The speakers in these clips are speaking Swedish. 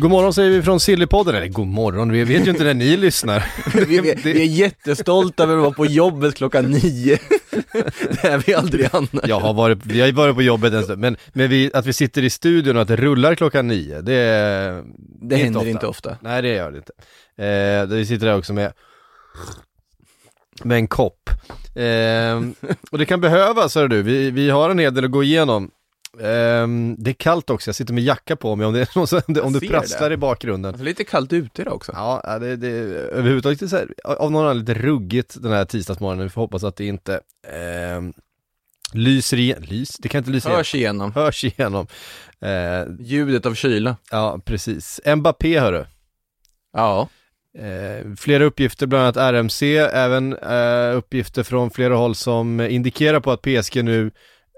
God morgon säger vi från Sillypodden, eller god morgon, vi vet ju inte när ni lyssnar. Vi, vi, vi är jättestolta över att vara på jobbet klockan nio. Det är vi aldrig annars. Jag har varit, vi har varit på jobbet en stund, men, men vi, att vi sitter i studion och att det rullar klockan nio, det, är- Det händer inte ofta. Nej det gör det inte. Eh, vi sitter där också med med en kopp. Eh, och det kan behövas, hör du, vi, vi har en hel del att gå igenom. Eh, det är kallt också, jag sitter med jacka på mig om det, om det, om ser prasslar det. i bakgrunden. Det är lite kallt ute idag också. Ja, det, det överhuvudtaget så här, av någon anledning lite ruggigt den här tisdagsmorgonen, vi får hoppas att det inte eh, lyser igen, lys, det kan inte lysa Hörs igenom. igen, hörs igenom. Eh, Ljudet av kyla. ja, precis. Mbappé hörru. Ja. Eh, flera uppgifter, bland annat RMC, även eh, uppgifter från flera håll som indikerar på att PSG nu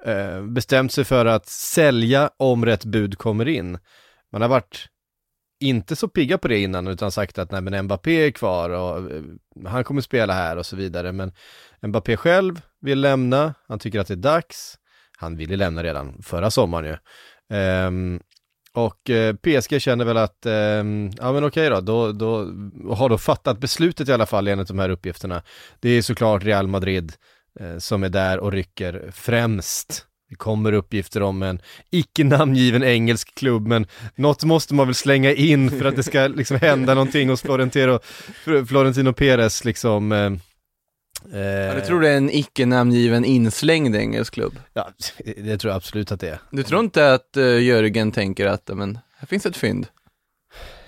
eh, bestämt sig för att sälja om rätt bud kommer in. Man har varit inte så pigga på det innan utan sagt att nej men Mbappé är kvar och eh, han kommer spela här och så vidare. Men Mbappé själv vill lämna, han tycker att det är dags. Han ville lämna redan förra sommaren ju. Um, och eh, PSG känner väl att, ehm, ja men okej då, då, då har då fattat beslutet i alla fall enligt de här uppgifterna. Det är såklart Real Madrid som är där och rycker främst. Det kommer uppgifter om en icke namngiven engelsk klubb, men något måste man väl slänga in för att det ska liksom hända någonting hos Florentino, Florentino Perez liksom. Eh, ja. Du tror det är en icke namngiven inslängd engelsk klubb? Ja, det tror jag absolut att det är. Du tror inte att uh, Jörgen tänker att, men här finns ett fynd?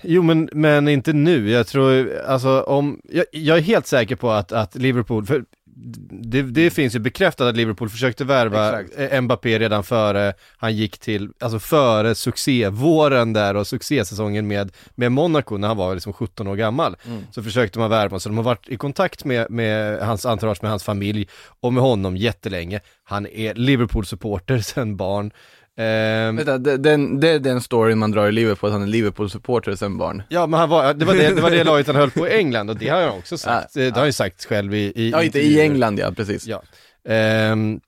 Jo men, men inte nu, jag tror, alltså om, jag, jag är helt säker på att, att Liverpool, för det, det finns ju bekräftat att Liverpool försökte värva Exakt. eh, Mbappé redan före han gick till, alltså före succévåren där och succésäsongen med, med Monaco när han var liksom 17 år gammal. Så försökte man värva, så de har varit i kontakt med, med hans entourage, med hans familj och med honom jättelänge. Han är Liverpool-supporter sedan barn. Ehm, Vänta, det, den, det är den storyn man drar i Liverpool, att han är Liverpool-supporter sen barn. Ja men han var, det var det, det var det laget han höll på i England och det har han också sagt, det har han ju sagt själv i, i Ja, inte i. England ja, precis. Ja. Ehm,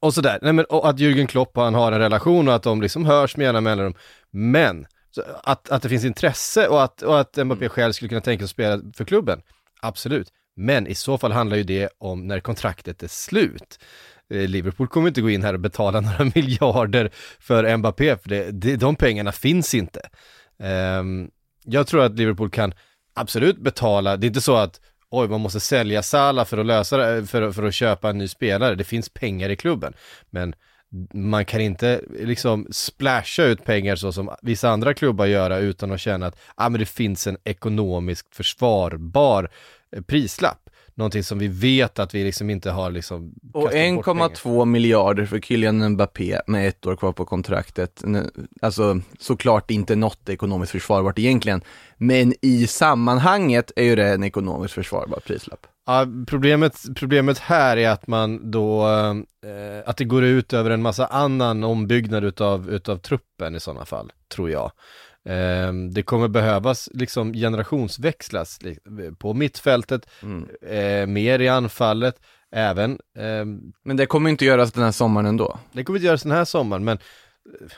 och sådär, nej men och att Jürgen Klopp och han har en relation och att de liksom hörs med jämna mellanrum. Men, att, att det finns intresse och att, och att Mbappé själv skulle kunna tänka sig att spela för klubben, absolut. Men i så fall handlar ju det om när kontraktet är slut. Eh, Liverpool kommer inte gå in här och betala några miljarder för Mbappé, för det, det, de pengarna finns inte. Um, jag tror att Liverpool kan absolut betala, det är inte så att oj, man måste sälja Salah för att lösa det, eh, för, för att köpa en ny spelare. Det finns pengar i klubben. Men man kan inte liksom splasha ut pengar så som vissa andra klubbar gör utan att känna att ah, men det finns en ekonomiskt försvarbar eh, prislapp. Någonting som vi vet att vi liksom inte har liksom Och kastat bort pengar. 1,2 miljarder för Kylian Mbappé med ett år kvar på kontraktet. Alltså såklart inte något ekonomiskt försvarbart egentligen, men i sammanhanget är ju det en ekonomiskt försvarbar prislapp. Ja, problemet, problemet här är att man då, eh, att det går ut över en massa annan ombyggnad utav, utav truppen i sådana fall, tror jag. Eh, det kommer behövas liksom generationsväxlas på mittfältet, Mm. eh, mer i anfallet, även, eh, Men det kommer inte göras den här sommaren ändå. det kommer inte göras den här sommaren, men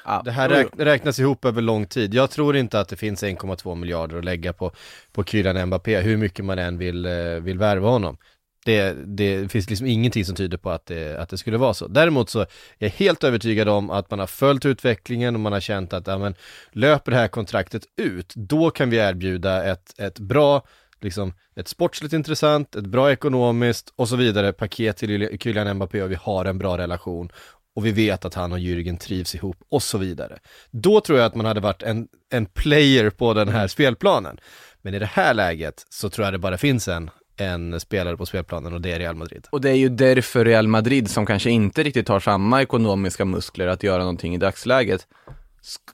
Ja, det här räk, räknas ihop över lång tid. Jag tror inte att det finns 1,2 miljarder att lägga på, på Kylian Mbappé, hur mycket man än vill, eh, vill värva honom. Det, det finns liksom ingenting som tyder på att det, att det skulle vara så. Däremot så är jag helt övertygad om att man har följt utvecklingen och man har känt att, ja men, löper det här kontraktet ut, då kan vi erbjuda ett, ett bra, liksom, ett sportsligt intressant, ett bra ekonomiskt och så vidare paket till Kylian Mbappé och vi har en bra relation och vi vet att han och Jürgen trivs ihop och så vidare. Då tror jag att man hade varit en, en player på den här spelplanen. Men i det här läget så tror jag det bara finns en, en spelare på spelplanen och det är Real Madrid. Och det är ju därför Real Madrid, som kanske inte riktigt har samma ekonomiska muskler att göra någonting i dagsläget,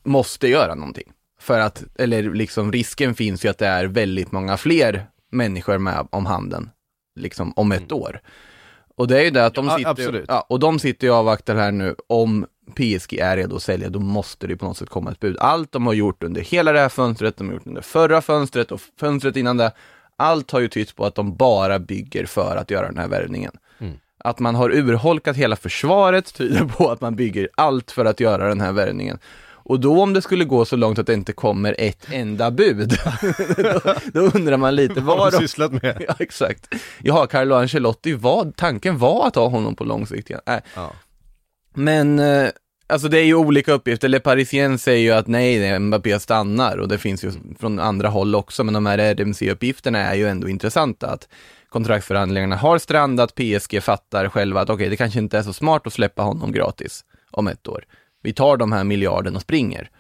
måste göra någonting. För att, eller liksom risken finns ju att det är väldigt många fler människor med om handeln, liksom om ett år. Och det är ju det att de Ja, sitter, absolut. ja, och de sitter ju och avvaktar här nu, om PSG är redo att sälja, då måste det på något sätt komma ett bud. Allt de har gjort under hela det här fönstret, de har gjort under förra fönstret och fönstret innan det, allt har ju tytt på att de bara bygger för att göra den här värvningen. Att man har urholkat hela försvaret tyder på att man bygger allt för att göra den här värvningen. Och då om det skulle gå så långt att det inte kommer ett enda bud, då, då undrar man lite Vad vad de sysslat med? Ja, exakt. Jaha, Carlo Ancelotti, var, tanken var att ha honom på lång sikt. Nej. Ja. Men, eh, alltså det är ju olika uppgifter. Le Parisien säger ju att nej, Mbappé stannar och det finns ju från andra håll också, men de här RMC-uppgifterna är ju ändå intressanta. Att kontraktsförhandlingarna har strandat, PSG fattar själva att okej, det kanske inte är så smart att släppa honom gratis om ett år. Vi tar de här miljarden och springer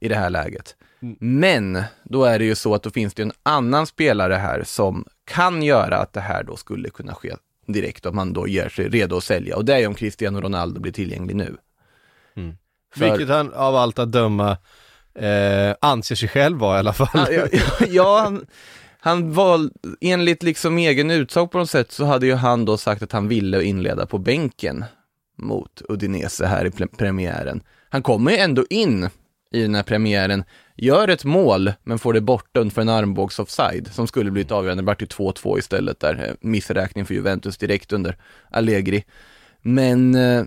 i det här läget. Men då är det ju så att då finns det en annan spelare här som kan göra att det här då skulle kunna ske direkt, om man då ger sig redo att sälja. Och det är ju om Cristiano Ronaldo blir tillgänglig nu. För- Vilket han av allt att döma eh, anser sig själv vara i alla fall. Ja, ja, ja han, han val, enligt liksom egen utsago på något sätt så hade ju han då sagt att han ville inleda på bänken mot Udinese här i pre- premiären. Han kommer ju ändå in i den här premiären, gör ett mål men får det bortdömt för en armbågs offside som skulle blivit avgörande, det vart ju 2-2 istället där, eh, missräkning för Juventus direkt under Allegri. Men, eh,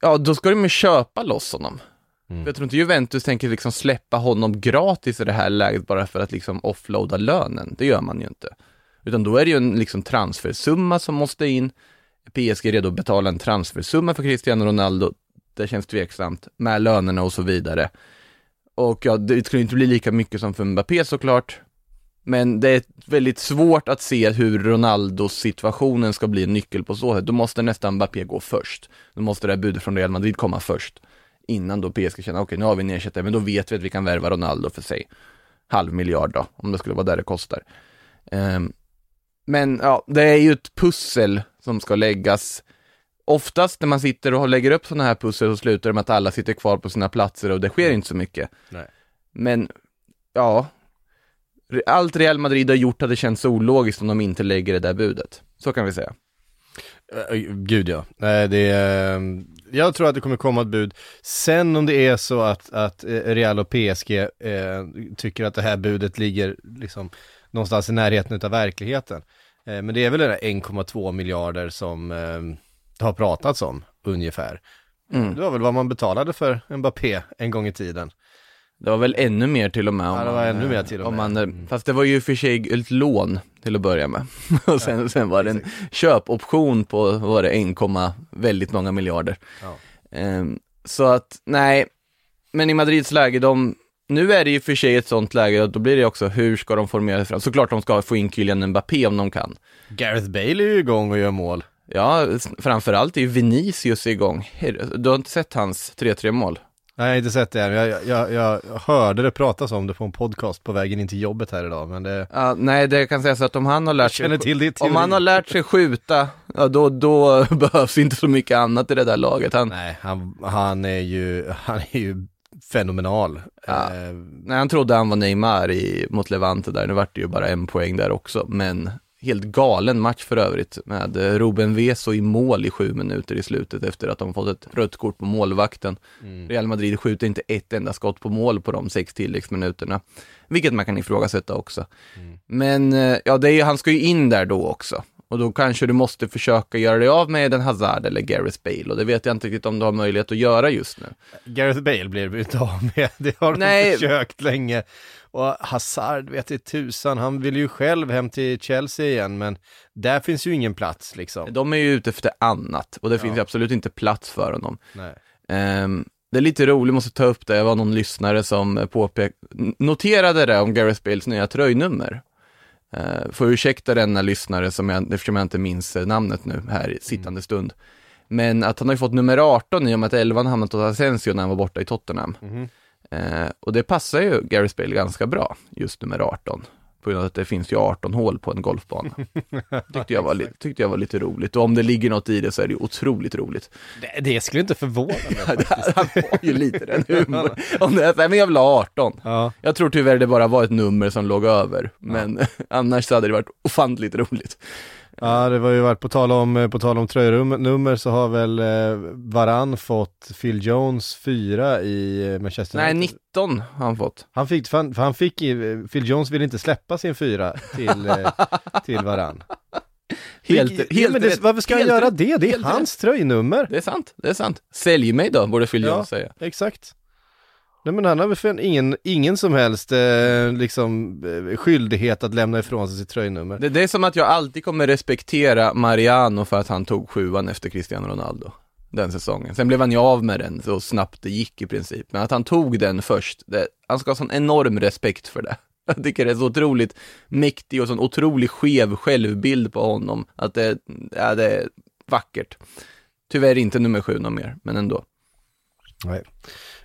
ja då ska de ju köpa loss honom. För jag tror inte Juventus tänker liksom släppa honom gratis i det här läget bara för att liksom offloada lönen. Det gör man ju inte. Utan då är det ju en liksom transfersumma som måste in. PSG är redo att betala en transfersumma för Cristiano Ronaldo. Det känns tveksamt med lönerna och så vidare. Och ja, det skulle inte bli lika mycket som för Mbappé såklart. Men det är väldigt svårt att se hur Ronaldos situationen ska bli en nyckel på så sätt. Då måste nästan Mbappé gå först. Då måste det här budet från Real Madrid komma först. Innan då PSG känner, okej nu har vi en ersättare, men då vet vi att vi kan värva Ronaldo för sig halv miljard då, om det skulle vara där det kostar. Ehm, men ja, det är ju ett pussel som ska läggas. Oftast när man sitter och lägger upp sådana här pussel så slutar det med att alla sitter kvar på sina platser och det sker inte så mycket. Nej. Men, ja, allt Real Madrid har gjort hade känts ologiskt om de inte lägger det där budet. Så kan vi säga. Gud ja. Nej, det är, jag tror att det kommer komma ett bud. Sen om det är så att, att eh, Real och PSG eh, tycker att det här budet ligger liksom någonstans i närheten av verkligheten. Eh, men det är väl det där 1,2 miljarder som eh, det har pratats om ungefär. Mm. Det var väl vad man betalade för Mbappé en gång i tiden. Det var väl ännu mer till och med. Om Ja, det var ännu mer till och med. Man, eh. Fast det var ju för sig ett lån till att börja med. och sen, sen var det en köpoption på, var det, 1, väldigt många miljarder. Ja. Ehm, så att, nej, men i Madrids läge, de, nu är det ju för sig ett sånt läge, och då blir det också, hur ska de formera sig fram? Såklart de ska få in Kylian Mbappé om de kan. Gareth Bale är ju igång och gör mål. Ja, framförallt är ju Vinicius igång. Du har inte sett hans 3-3 mål? Nej, jag har inte sett det än. Jag, jag, jag hörde det pratas om det på en podcast på vägen in till jobbet här idag, men det... Ja, nej, det kan sägas att om han har lärt sig till Om han har lärt sig skjuta, ja då, då behövs inte så mycket annat i det där laget. Han, Nej, han, han är ju, han är ju fenomenal. Ja. Eh, nej, han trodde han var Neymar i, mot Levante där, nu vart det ju bara en poäng där också, men helt galen match för övrigt med eh, Ruben Veso i mål i sju minuter i slutet efter att de fått ett rött kort på målvakten. mm. Real Madrid skjuter inte ett enda skott på mål på de sex tilläggsminuterna, vilket man kan ifrågasätta också. Mm. Men eh, ja, är, han ska ju in där då också. Och då kanske du måste försöka göra dig av med den Hazard eller Gareth Bale och det vet jag inte riktigt om du har möjlighet att göra just nu. Gareth Bale blir det inte av med, det har de försökt länge. Och Hazard vet i tusan, han vill ju själv hem till Chelsea igen, men där finns ju ingen plats liksom. De är ju ute efter annat och det finns Ja. ju absolut inte plats för honom. Ehm, det är lite roligt, måste ta upp det, det var någon lyssnare som påpek noterade det om Gareth Bales nya tröjnummer. Uh, får ursäkta denna lyssnare som jag, eftersom jag inte minns eh, namnet nu här i sittande stund. Men att han har ju fått nummer 18 i och med att 11 hamnat hos Asensio när han var borta i Tottenham. Mhm. Eh, och det passar ju Gareth Bale ganska bra, just nummer 18, på grund av att det finns ju 18 hål på en golfbana. Tyckte jag var, li- tyckte jag var lite roligt och om det ligger något i det så är det otroligt roligt. Det, det skulle inte förvåna mig. Han har ju lite den humor. Om det är så här, men jag vill ha 18. Ja. Jag tror tyvärr det bara var ett nummer som låg över, men annars så hade det varit ofantligt roligt. Ja, det var ju varit på tal om, eh, på tal om tröjnummer så har väl eh, Varann fått Phil Jones fyra i eh, Manchester Nej, United. 19 har han fått. Han fick, för han, för han fick, Phil Jones ville inte släppa sin fyra till, till Varann. Helt, helt ja, men det, rätt. Varför ska han Helt göra rätt. det? Det är hans tröjnummer. Det är sant, det är sant. Sälj mig då, borde Phil Ja. Jones säga. Exakt. Nej men han har väl för ingen, ingen som helst eh, liksom eh, skyldighet att lämna ifrån sig sitt tröjnummer. Det, det är som att jag alltid kommer respektera Mariano för att han tog sjuan efter Cristiano Ronaldo. Den säsongen. Sen blev han ju av med den så snabbt det gick i princip. Men att han tog den först, det, han ska ha sån enorm respekt för det. Jag tycker det är så otroligt mäktig och sån otroligt skev självbild på honom. Att det, ja, det är vackert. Tyvärr inte nummer sju någon mer, men ändå. Nej.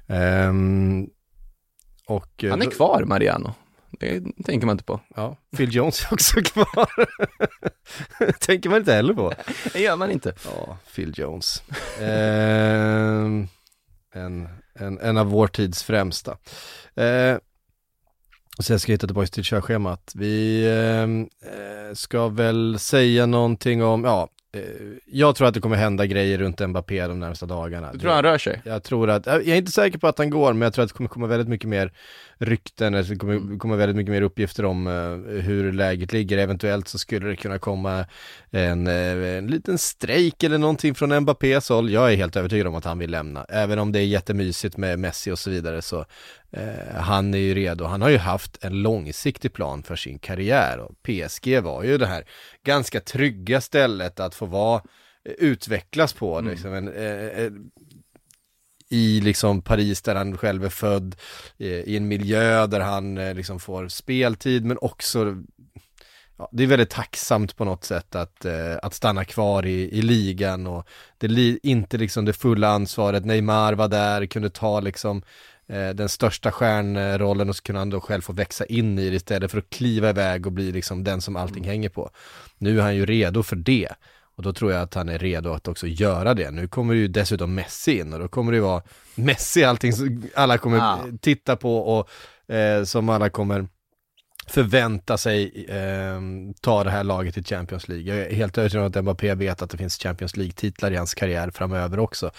Ehm, och, eh, Han är kvar, Mariano. Det tänker man inte på. Ja, Phil Jones är också kvar. Tänker man inte heller på. Det gör man inte. Ja, Phil Jones. Ehm, en, en, en av vår tids främsta. Eh, och sen ska jag hitta tillbaka till körschemat. Vi ehm, eh, ska väl säga någonting om, ja, jag tror att det kommer hända grejer runt Mbappé de närmsta dagarna. Du tror han rör sig? Jag tror att, jag är inte säker på att han går, men jag tror att det kommer komma väldigt mycket mer rykten, eller det kommer Mm. komma väldigt mycket mer uppgifter om eh, hur läget ligger. Eventuellt så skulle det kunna komma en, eh, en liten strejk eller någonting från Mbappés håll. Jag är helt övertygad om att han vill lämna. Även om det är jättemysigt med Messi och så vidare så eh, han är ju redo. Han har ju haft en långsiktig plan för sin karriär och PSG var ju det här ganska trygga stället att få vara eh, utvecklas på. Mm. Liksom en, eh, eh, i liksom Paris där han själv är född, eh, i en miljö där han liksom får speltid men också Ja, det är väldigt tacksamt på något sätt att, eh, att stanna kvar i, i ligan och det li, inte liksom det fulla ansvaret. Neymar var där, kunde ta liksom den största stjärnrollen och så kunde han då själv få växa in i det istället för att kliva iväg och bli liksom den som allting hänger på. Nu är han ju redo för det och då tror jag att han är redo att också göra det. Nu kommer ju dessutom Messi in och då kommer det ju vara Messi allting som alla kommer Ah. titta på och eh, som alla kommer förvänta sig eh, ta det här laget till Champions League. Jag är helt övertygad om att Mbappé vet att det finns Champions League-titlar i hans karriär framöver också.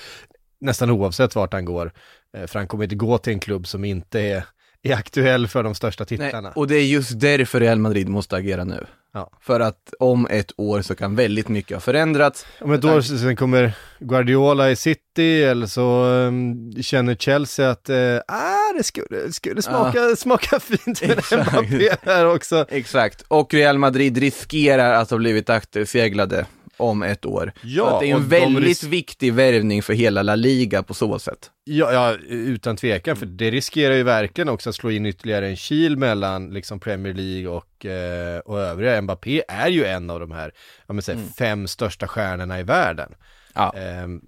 Nästan oavsett vart han går. Eh, för han kommer inte gå till en klubb som inte är, är aktuell för de största Nej, titlarna. och det är just därför Real Madrid måste agera nu. Ja. För att om ett år så kan väldigt mycket ha förändrats. Om ett år så- sen kommer Guardiola i City eller så um, känner Chelsea att uh, ah, det skulle, skulle smaka, smaka fint med. Mbappé här också. Exakt, och Real Madrid riskerar att ha blivit akterseglade om ett år. Ja, så det är en de väldigt ris- viktig värvning för hela La Liga på så sätt. Ja, ja, utan tvekan, för det riskerar ju verkligen också att slå in ytterligare en kil mellan liksom Premier League och, eh, och övriga. Mbappé är ju en av de här, ja säg, fem största stjärnorna i världen. Ja. Ehm,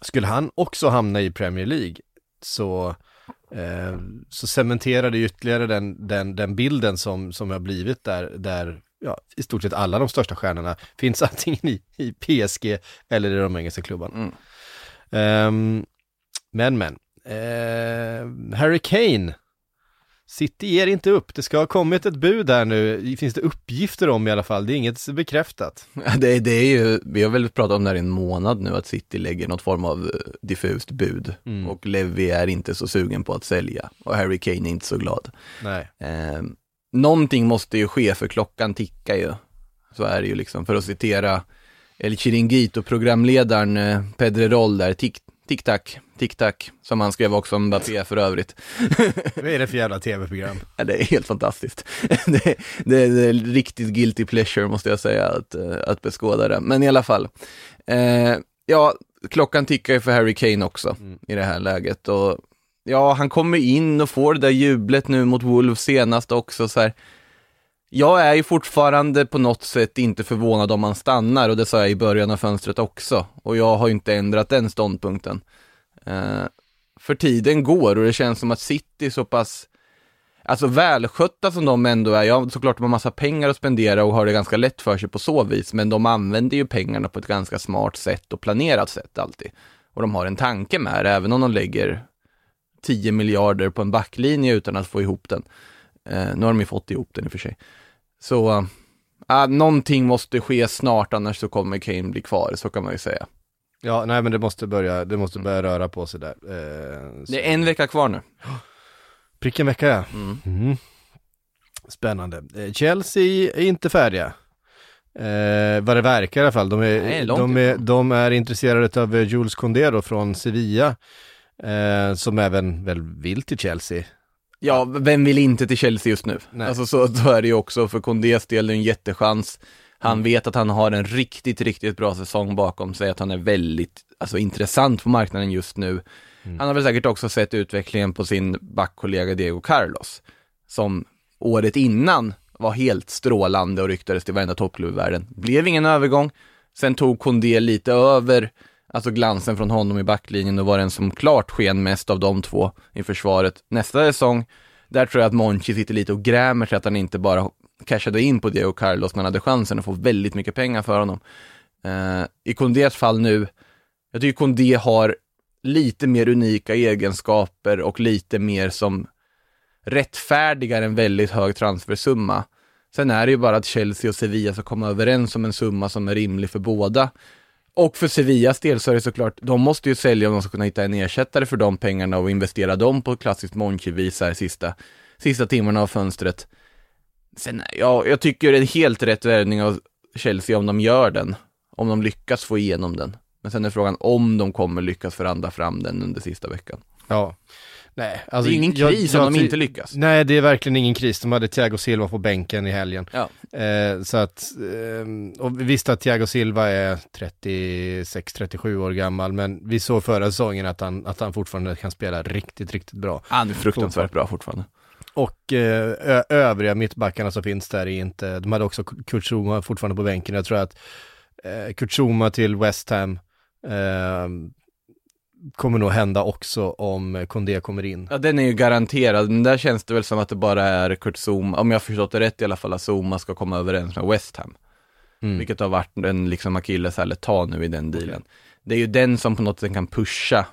skulle han också hamna i Premier League så, eh, så cementerar det ytterligare den, den, den bilden som, som har blivit där, där ja, i stort sett alla de största stjärnorna finns antingen i, i PSG eller i de engelska klubbarna. Mm. Ehm, men men, uh, Harry Kane, City ger inte upp. Det ska ha kommit ett bud där nu, finns det uppgifter om i alla fall, det är inget bekräftat. Det, det är ju, vi har väl pratat om det här i en månad nu, att City lägger något form av eh, diffust bud. Mm. Och Levy är inte så sugen på att sälja. Och Harry Kane är inte så glad. Nej. Eh, någonting måste ju ske för klockan tickar ju. Så är det ju liksom, för att citera El Chiringuito-programledaren eh, Pedrerol där, tick, tick-tack, tick-tack, som han skrev också om Mbappé för övrigt. Vad är det för jävla tv-program? Ja, det är helt fantastiskt. det, det, det är riktigt guilty pleasure måste jag säga att, eh, att beskåda det. Men i alla fall, eh, ja, klockan tickar ju för Harry Kane också Mm. i det här läget. Och ja, han kommer in och får det där jublet nu mot Wolves senast också så här. Jag är ju fortfarande på något sätt inte förvånad om han stannar och det sa jag i början av fönstret också. Och jag har ju inte ändrat den ståndpunkten. Eh, för tiden går och det känns som att City så pass alltså välskötta som de ändå är, ja såklart de har massa pengar att spendera och har det ganska lätt för sig på så vis, men de använder ju pengarna på ett ganska smart sätt och planerat sätt alltid. Och de har en tanke med det, även om de lägger 10 miljarder på en backlinje utan att få ihop den. Eh, nu har de ju fått ihop den i och för sig. Så, äh, någonting måste ske snart, annars så kommer Kane bli kvar, så kan man ju säga. Ja, nej men det måste börja, det måste börja röra på sig där. Eh, Det är en vecka kvar nu. Prick en vecka ja. Mm. Mm. Spännande. Eh, Chelsea är inte färdiga. Eh, vad det verkar i alla fall. De är, Nej, de är, de är intresserade av eh, Jules Condé då från Sevilla. Eh, som även väl vill till Chelsea. Ja, vem vill inte till Chelsea just nu? Nej. Alltså så, så är det ju också, för Condés del en jättechans. Han vet att han har en riktigt, riktigt bra säsong bakom sig, att han är väldigt, alltså intressant på marknaden just nu. Han har väl säkert också sett utvecklingen på sin backkollega Diego Carlos, som året innan var helt strålande och ryktades till varenda toppklubb i världen. Blev ingen övergång. Sen tog Condé lite över, alltså glansen från honom i backlinjen och var den som klart sken mest av de två i försvaret. Nästa säsong, där tror jag att Monchi sitter lite och grämer sig att han inte bara cashade in på Diego Carlos när han hade chansen att få väldigt mycket pengar för honom. Uh, I Kondés fall nu, jag tycker Kondé har lite mer unika egenskaper och lite mer som rättfärdigar en väldigt hög transfersumma. Sen är det ju bara att Chelsea och Sevilla ska komma överens om en summa som är rimlig för båda. Och för Sevillas del så är det såklart, de måste ju sälja om de ska kunna hitta en ersättare för de pengarna och investera dem på klassiskt Monchi-vis här sista, sista timmarna av fönstret. Sen, ja, jag tycker det är en helt rätt värvning av Chelsea om de gör den. Om de lyckas få igenom den. Men sen är frågan om de kommer lyckas förhandla fram den under sista veckan. Ja. Nej, Det alltså, är ingen jag- kris om jag de ty- inte lyckas. Nej, det är verkligen ingen kris. De hade Thiago Silva på bänken i helgen. Ja. Eh, så att, eh, och vi visste att Thiago Silva är 36-37 år gammal, men vi såg förra säsongen att han, att han fortfarande kan spela riktigt, riktigt bra. Han är fruktansvärt bra fortfarande. Och eh, övriga mittbackarna som finns där är inte, de hade också Kurt Zuma fortfarande på bänken. Jag tror att eh, Kurt Zuma till West Ham eh, kommer nog hända också om Kondé kommer in. Ja, den är ju garanterad, men där känns det väl som att det bara är Kurt Zuma, om jag förstått det rätt i alla fall, att Zuma ska komma överens med West Ham. Mm. Vilket har varit en liksom akilleshäl ta nu i den dealen. Det är ju den som på något sätt kan pusha.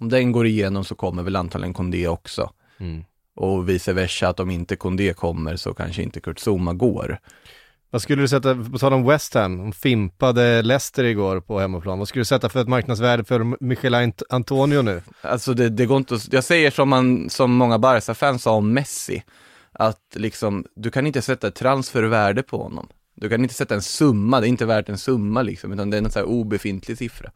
Om den går igenom så kommer väl antagligen Kondé också. Mm. Och vice versa, att om inte Kondé kommer så kanske inte Kurt Zuma går. Vad skulle du sätta, på tal om West Ham, de fimpade Leicester igår på hemmaplan. Vad skulle du sätta för ett marknadsvärde för Michel Antonio nu? Alltså det, det går inte att, jag säger som, man, som många Barca-fans sa om Messi, att liksom, du kan inte sätta ett transfervärde på honom. Du kan inte sätta en summa, det är inte värt en summa liksom, utan det är en så här obefintlig siffra.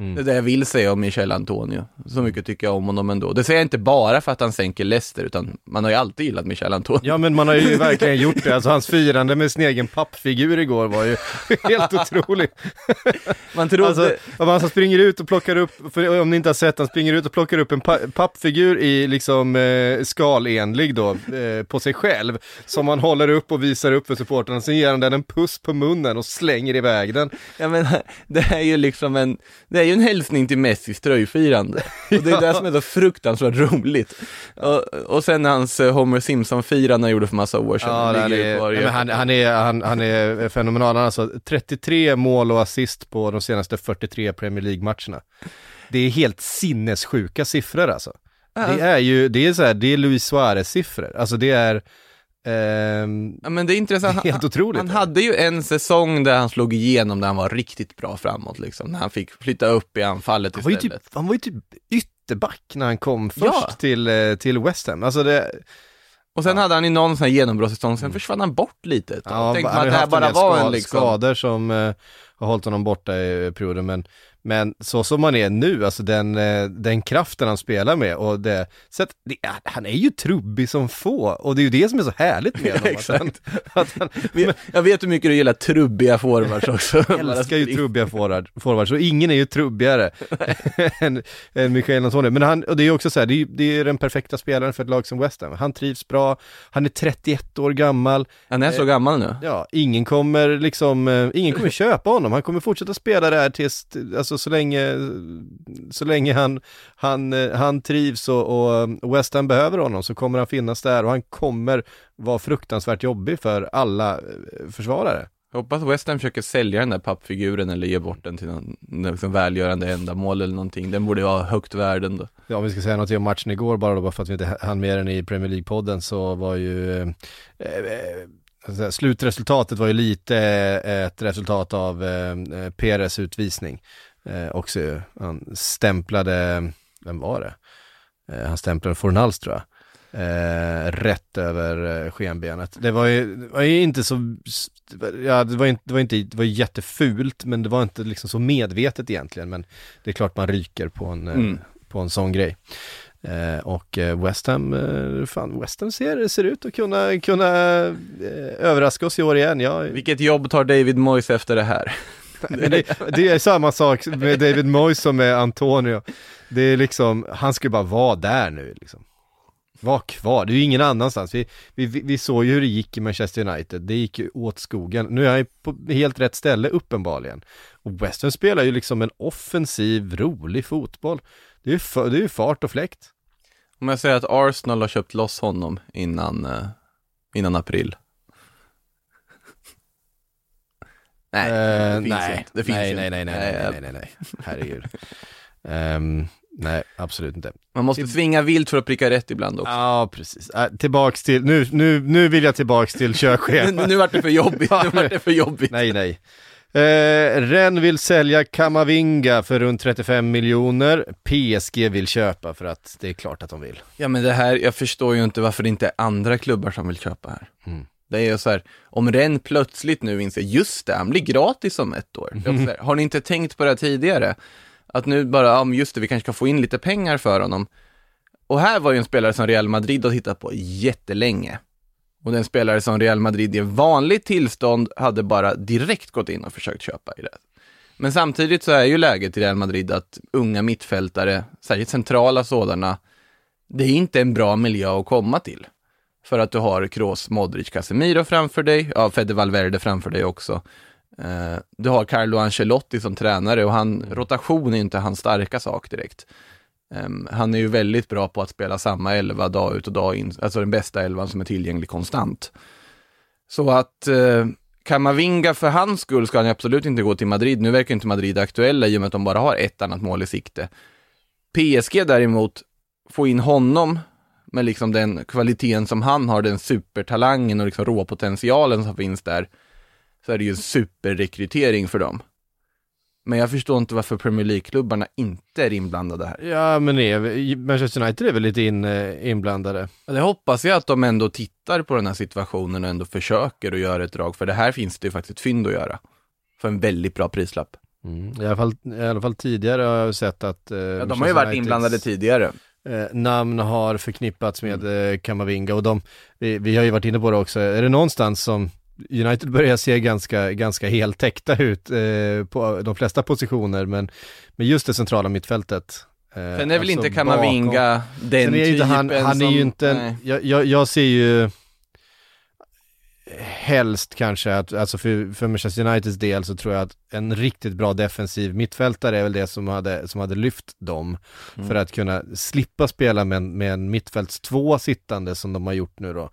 Mm. Det är det jag vill säga om Michel Antonio. Så mycket tycker jag om honom ändå. Det säger jag inte bara för att han sänker Leicester, utan man har ju alltid gillat Michel Antonio. Ja men man har ju verkligen gjort det, alltså hans firande med sin egen pappfigur igår var ju helt otroligt. Man tror Alltså, han springer ut och plockar upp, för om ni inte har sett, han springer ut och plockar upp en pa pappfigur i liksom eh, skalenlig då, eh, på sig själv, som han håller upp och visar upp för supportrarna, sen ger han den en puss på munnen och slänger iväg den. jag menar, det är ju liksom en, det är ju en hälsning till Messis tröjfirande. Och det är det som är så fruktansvärt roligt. Och, och sen hans eh, Homer Simpson-firande han gjorde för massa år sedan. Ja, han är, men han, han, är, han, han är fenomenal, han alltså 33 mål och assist på de senaste 43 Premier League-matcherna. Det är helt sinnessjuka siffror alltså. Det är ju, det är så här, det är Luis Suarez-siffror, alltså det är Ja men det är intressant, Helt otroligt. Han hade ju en säsong där han slog igenom, där han var riktigt bra framåt liksom, när han fick flytta upp i anfallet han, var ju istället. typ, han var ju typ ytterback när han kom först Ja. till, eh, till West Ham. Alltså det, Och sen hade han ju någon sån här genombrottssäsong, sen försvann han bort lite ett tag. Mm. ja, Tänkte han man att det här en bara del var en liksom, skador som eh, har hållit honom borta i perioden, men men så som han är nu, alltså den, eh, den kraften han spelar med och det, så att det, han är ju trubbig som få och det är ju det som är så härligt med honom. Exakt. Att han, att han Men jag vet hur mycket du gillar trubbiga forwards också. Bara älskar ju trubbiga forward, forwards och ingen är ju trubbigare än, än Mikael Antonio. Men han, och det är ju också så här, det är, det är den perfekta spelaren för ett lag som West Ham. Han trivs bra, han är 31 år gammal, Han är så gammal nu. ja, ingen kommer liksom, eh, ingen kommer köpa honom, han kommer fortsätta spela där tills, alltså alltså så länge, så länge han, han, eh, han trivs och, och West Ham behöver honom så kommer han finnas där och han kommer vara fruktansvärt jobbig för alla eh, försvarare. Jag hoppas West Ham försöker sälja den där pappfiguren eller ge bort den till någon, liksom välgörande ändamål eller någonting. Den borde vara högt värd ändå. Ja, om vi ska säga något om matchen igår bara då, bara för att vi inte hann med den i Premier League-podden så var ju eh, eh, slutresultatet var ju lite eh, ett resultat av eh, eh Peres utvisning. Eh, också ju. han stämplade, vem var det? Eh, han stämplade Fornals tror jag. Eh, rätt över eh, skenbenet. Det var ju, var ju inte så, ja det var inte, det var inte, det var jättefult men det var inte liksom så medvetet egentligen men det är klart man ryker på en, eh, mm. på en sån grej. Eh, och eh, West Ham, eh, fan West Ham ser, ser ut att kunna, kunna överraska oss i år igen. Ja. Vilket jobb tar David Moyes efter det här? det, det, är samma sak med David Moyes som med Antonio. Det är liksom, han ska bara vara där nu liksom. Var kvar, det är ju ingen annanstans. Vi, vi, vi såg ju hur det gick i Manchester United, det gick ju åt skogen. Nu är han på helt rätt ställe uppenbarligen. Och West spelar ju liksom en offensiv, rolig fotboll. Det är ju, för, det är ju fart och fläkt. Om jag säger att Arsenal har köpt loss honom innan, eh, innan april. Nej, uh, det finns nej, inte. Det finns nej, nej, nej, nej, nej, nej, nej, nej, herregud. um, nej, absolut inte. Man måste svinga vilt för att pricka rätt ibland också. Ja, precis. Uh, tillbaks till, nu, nu, nu vill jag tillbaks till körschema. nu, nu vart det för jobbigt, nu vart det för jobbigt. nej, nej. Eh, Ren vill sälja Kamavinga för runt 35 miljoner. PSG vill köpa för att det är klart att de vill. Ja men det här, jag förstår ju inte varför det inte är andra klubbar som vill köpa här. Mm. Det är så här, om Ren plötsligt nu inser, just det, han blir gratis om ett år. Mm. Här, har ni inte tänkt på det tidigare? Att nu bara, ja just det, vi kanske kan få in lite pengar för honom. Och här var ju en spelare som Real Madrid har tittat på jättelänge. Och den spelare som Real Madrid i vanligt tillstånd hade bara direkt gått in och försökt köpa i det. Men samtidigt så är ju läget i Real Madrid att unga mittfältare, särskilt centrala sådana, det är inte en bra miljö att komma till. För att du har Kroos, Modric, Casemiro framför dig, ja, Fede Valverde framför dig också. Eh, du har Carlo Ancelotti som tränare och han, rotation är inte hans starka sak direkt. Ehm, han är ju väldigt bra på att spela samma elva dag ut och dag in, alltså den bästa elvan som är tillgänglig konstant. Så att eh, Kamavinga för hans skull ska han absolut inte gå till Madrid. Nu verkar inte Madrid aktuella i och med att de bara har ett annat mål i sikte. PSG däremot, få in honom med liksom den kvaliteten som han har, den supertalangen och liksom råpotentialen som finns där, så är det ju en superrekrytering för dem. Men jag förstår inte varför Premier League-klubbarna inte är inblandade här. Ja, men är, Manchester United är väl lite in, eh, inblandade? Det hoppas jag att de ändå tittar på den här situationen och ändå försöker att göra ett drag, för det här finns det ju faktiskt fynd att göra. För en väldigt bra prislapp. Mm. I, alla fall, I alla fall tidigare har jag sett att... Eh, ja, de har ju varit Uniteds, inblandade tidigare. Eh, namn har förknippats med eh, Kamavinga och de, vi, vi har ju varit inne på det också, är det någonstans som United börjar se ganska, ganska heltäckta ut eh, på de flesta positioner, men, men just det centrala mittfältet. Eh, Sen är väl alltså inte Kamavinga den är typen han, han som, är ju inte, jag, jag, jag, ser ju helst kanske att, alltså för, för Manchester Uniteds del så tror jag att en riktigt bra defensiv mittfältare är väl det som hade, som hade lyft dem. Mm. För att kunna slippa spela med, med en mittfälts två sittande som de har gjort nu då.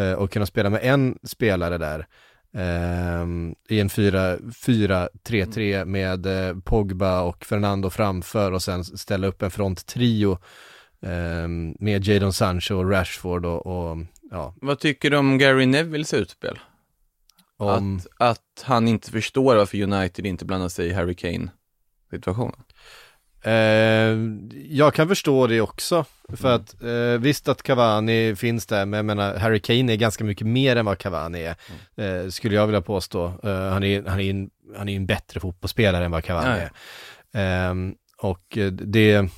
Eh, och kunna spela med en spelare där. Um, i en 4-3-3 mm. med eh, Pogba och Fernando framför och sen ställa upp en fronttrio um, med Jadon Sancho och Rashford och, och, ja. Vad tycker du om Gary Nevilles utspel? Om... Att, att han inte förstår varför United inte blandar sig i Harry Kane situationen? Eh, jag kan förstå det också, för att eh, visst att Cavani finns där, men jag menar Harry Kane är ganska mycket mer än vad Cavani är, eh, skulle jag vilja påstå. Eh, han, är, han, är en, han är en bättre fotbollsspelare än vad Cavani är. Ehm, och det,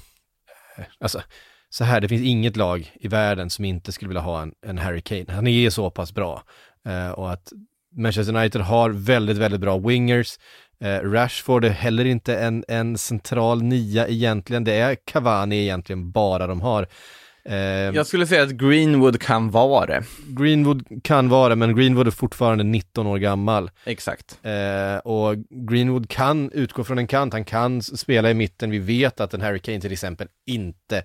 alltså, så här, det finns inget lag i världen som inte skulle vilja ha en, en Harry Kane. Han är så pass bra. Eh, och att Manchester United har väldigt, väldigt bra wingers. Eh, Rashford är heller inte en, en central nia egentligen, det är Cavani egentligen bara de har. Eh, Jag skulle säga att Greenwood kan vara det. Greenwood kan vara, men Greenwood är fortfarande 19 år gammal. Exakt. Eh, och Greenwood kan utgå från en kant, han kan spela i mitten. Vi vet att en Harry Kane till exempel inte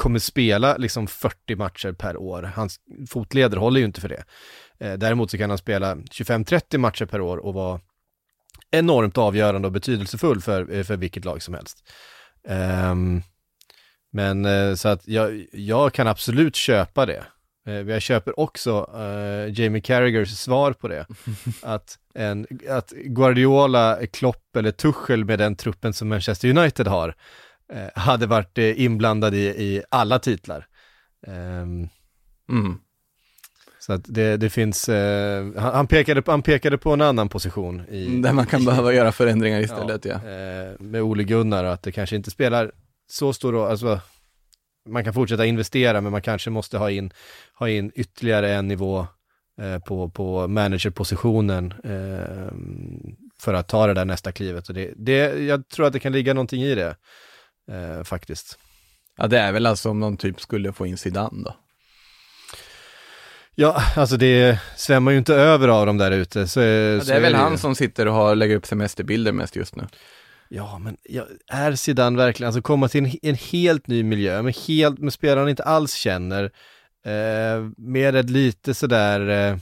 kommer spela liksom 40 matcher per år. Hans fotleder håller ju inte för det. Eh, däremot så kan han spela 25-30 matcher per år och vara enormt avgörande och betydelsefull för, eh, för vilket lag som helst. Ehm, men eh, så att jag, jag kan absolut köpa det. Jag köper också eh, Jamie Carragers svar på det. att, en, att Guardiola, Klopp eller Tuchel med den truppen som Manchester United har hade varit eh, inblandad i, i alla titlar. Ehm, Mm. så att det, det finns, eh, han, pekade, han pekade på en annan position i, Där man kan behöva göra förändringar istället ja. eh, med Ole Gunnar och att det kanske inte spelar så stor roll, alltså man kan fortsätta investera men man kanske måste ha in, ha in ytterligare en nivå eh, på, på managerpositionen eh, för att ta det där nästa klivet. Och det, det, jag tror att det kan ligga någonting i det eh, faktiskt. Ja det är väl alltså om de typ skulle få in Zidane då. Ja, alltså det svämmar ju inte över av dem där ute. Så, Ja, så det är väl ju. han som sitter och har, lägger upp semesterbilder mest just nu. Ja, men ja, är Zidane verkligen, alltså komma till en, en helt ny miljö med, helt, med spelare han inte alls känner, eh, med ett lite sådär eh,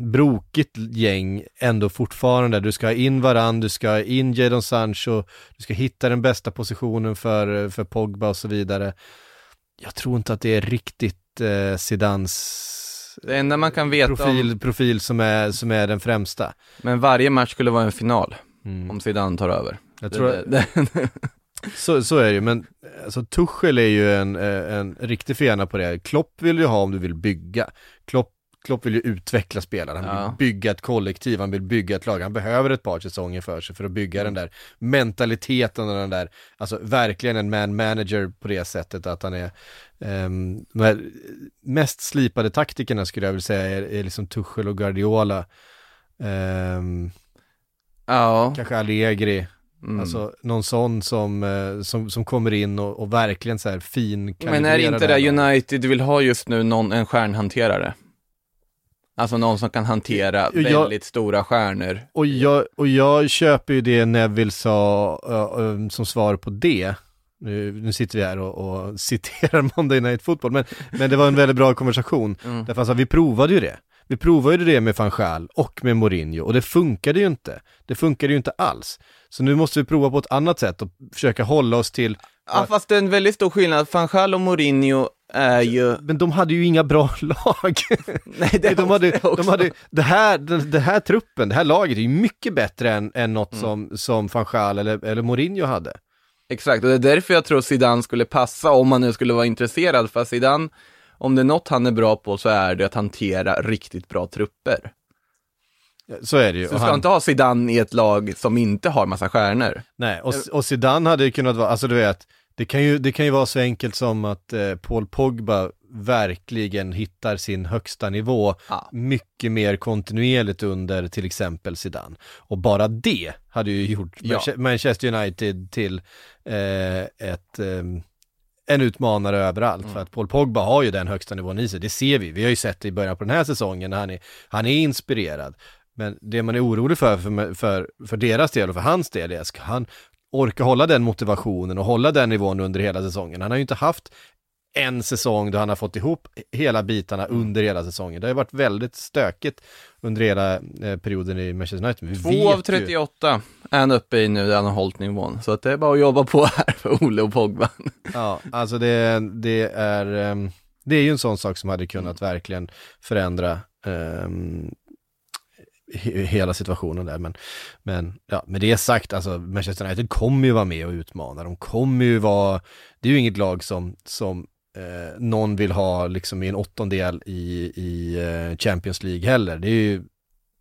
brokigt gäng ändå fortfarande. Du ska ha in Varann, du ska ha in Jadon Sancho, du ska hitta den bästa positionen för, för Pogba och så vidare. Jag tror inte att det är riktigt eh, Zidans Det enda man kan veta profil, om, profil som, är, som är den främsta. men varje match skulle vara en final Mm. om Zidane tar över. Jag tror, Det- det- Så, så är det ju, men alltså, Tuchel är ju en, eh, en riktig fena på det. Klopp vill ju ha om du vill bygga. Klopp, Klopp vill ju utveckla spelare, han vill Ja. bygga ett kollektiv, han vill bygga ett lag, han behöver ett par säsonger för sig för att bygga den där mentaliteten och den där, alltså verkligen en man manager på det sättet att han är, um, de här mest slipade taktikerna skulle jag vilja säga är, är liksom Tuchel och Guardiola. Ehm, ja. kanske Allegri, Mm. Alltså någon sån som, eh, som, som kommer in och, och verkligen så här fin Men är inte det. United vill ha just nu någon, en stjärnhanterare? Alltså någon som kan hantera Jag- väldigt stora stjärnor. Och jag, och jag köper ju det Neville sa ö, ö, som svar på det. Nu, nu sitter vi här och, och citerar Monday Night Football, men, men det var en väldigt bra konversation. Mm. Därför alltså, vi provade ju det. Vi provade ju det med van Gaal och med Mourinho och det funkade ju inte. Det funkade ju inte alls. Så nu måste vi prova på ett annat sätt och försöka hålla oss till Ja, fast det är en väldigt stor skillnad. Van Gaal och Mourinho är ju... Men de hade ju inga bra lag. Nej, det de hade, också- de hade, det här, den, här truppen, det här laget är ju mycket bättre än, än något Mm. som, som van Gaal eller, eller Mourinho hade. Exakt, och det är därför jag tror Zidane skulle passa om man nu skulle vara intresserad. För Zidane, om det är något han är bra på så är det att hantera riktigt bra trupper. Så är det ju. Så du ska han- inte ha Zidane i ett lag som inte har massa stjärnor. Nej, och, och Zidane hade ju kunnat vara, alltså du vet, det kan ju, det kan ju vara så enkelt som att eh, Paul Pogba verkligen hittar sin högsta nivå Ja. mycket mer kontinuerligt under till exempel Zidane. Och bara det hade ju gjort Ja. Manche- Manchester United till eh, ett ehm, en utmanare överallt Mm. för att Paul Pogba har ju den högsta nivån i sig, det ser vi. Vi har ju sett det i början på den här säsongen när han är, han är inspirerad. Men det man är orolig för, för, för, för deras del och för hans del är, ska han orka hålla den motivationen och hålla den nivån under hela säsongen? Han har ju inte haft en säsong då han har fått ihop hela bitarna Mm. under hela säsongen. Det har ju varit väldigt stökigt under hela eh, perioden i Manchester United. Vi Två av ju- 38 är han uppe i nu där han har hållit nivån. Så att det är bara att jobba på här för Ole och Pogba. Ja, alltså det, det är, ehm, det är ju en sån sak som hade kunnat verkligen förändra ehm, hela situationen där. Men, men ja, med det sagt, alltså Manchester United kommer ju vara med och utmana. De kommer ju vara, det är ju inget lag som, som eh, någon vill ha liksom i en åttondel i, i eh, Champions League heller. Det är ju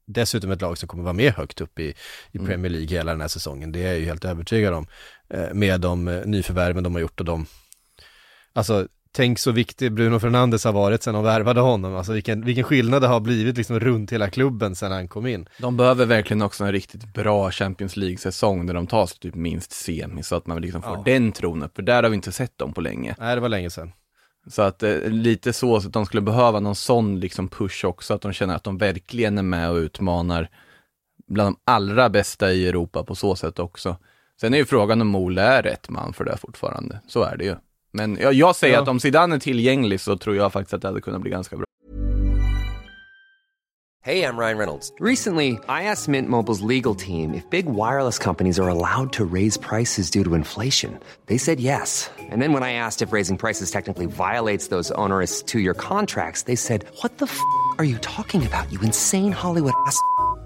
dessutom ett lag som kommer vara med högt upp i, i Mm. Premier League hela den här säsongen. Det är jag ju helt övertygad om. Eh, med de eh, nyförvärven de har gjort och de, alltså tänk så viktig Bruno Fernandes har varit sen de värvade honom, alltså vilken, vilken skillnad det har blivit liksom runt hela klubben sen han kom in. De behöver verkligen också en riktigt bra Champions League-säsong där de tar sig typ minst semi så att man liksom får Ja. den tron upp, för där har vi inte sett dem på länge. Nej, det var länge sedan. Så att eh, lite så, att de skulle behöva någon sån liksom push också, att de känner att de verkligen är med och utmanar bland de allra bästa i Europa på så sätt också. Sen är ju frågan om Ole är rätt man för det fortfarande, så är det ju. Men jag, jag säger Ja. att om Zidane är tillgänglig så tror jag faktiskt att det hade kunnat bli ganska bra. Hey, I'm Ryan Reynolds. Recently, I asked Mint Mobile's legal team if big wireless companies are allowed to raise prices due to inflation. They said yes. And then when I asked if raising prices technically violates those onerous two year contracts, they said, What the f are you talking about, you insane Hollywood ass?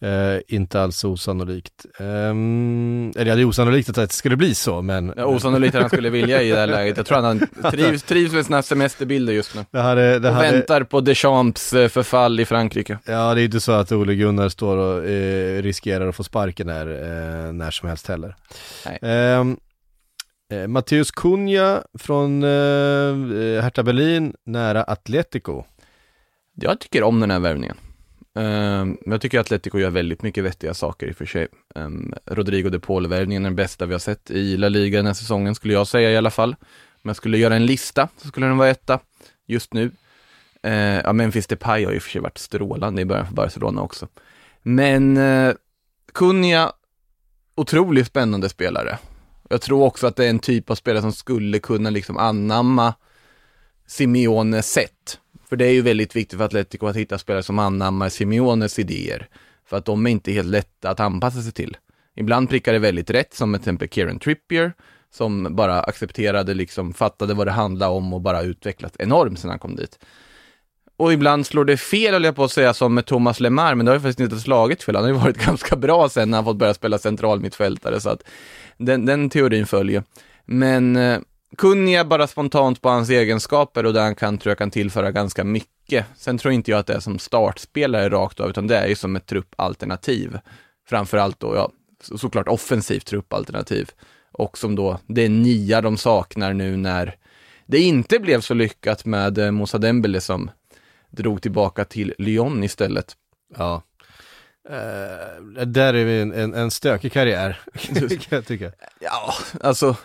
eh, inte alls osannolikt. Um, eller ja, det är osannolikt att det skulle bli så, men Ja, osannolikt att han skulle vilja i det här läget. Jag tror han trivs, trivs med sina semesterbilder just nu. det hade, det Och hade, väntar på Deschamps eh, förfall i Frankrike. Ja, det är inte så att Ole Gunnar står och eh, riskerar att få sparken här eh, när som helst heller. Ehm, eh, Matteus Cunha från eh, Hertha Berlin, nära Atletico. Jag tycker om den här värvningen. Ehm, men jag tycker Atletico gör väldigt mycket vettiga saker i och för sig. Ehm, Rodrigo de Paul-värvningen är den bästa vi har sett i La Liga den här säsongen, skulle jag säga i alla fall. Om jag skulle göra en lista så skulle den vara etta just nu. Ehm, ja, Memphis Depay har ju i och för sig varit strålande i början för Barcelona också. Men eh, Kunja, otroligt spännande spelare. Jag tror också att det är en typ av spelare som skulle kunna liksom anamma Simeones sätt. För det är ju väldigt viktigt för Atletico att hitta spelare som anammar Simeones idéer. För att de är inte helt lätta att anpassa sig till. Ibland prickar det väldigt rätt, som till exempel Kieran Trippier, som bara accepterade, liksom fattade vad det handlade om och bara utvecklats enormt sedan han kom dit. Och ibland slår det fel, höll jag på att säga, som med Thomas Lemar, men det har ju faktiskt inte slagit fel. Han har ju varit ganska bra sen när han fått börja spela central mittfältare, så att den, den teorin följer. Men eh, Kunniga bara spontant på hans egenskaper och där han kan, tror jag kan tillföra ganska mycket. Sen tror inte jag att det är som startspelare rakt av, utan det är ju som ett truppalternativ. Framförallt då, ja, så, såklart offensivt truppalternativ. Och som då, det är nia de saknar nu när det inte blev så lyckat med eh, Moussa Dembele som drog tillbaka till Lyon istället. Ja. Eh, där är vi en, en, en stökig karriär, kan jag tycka. Ja, alltså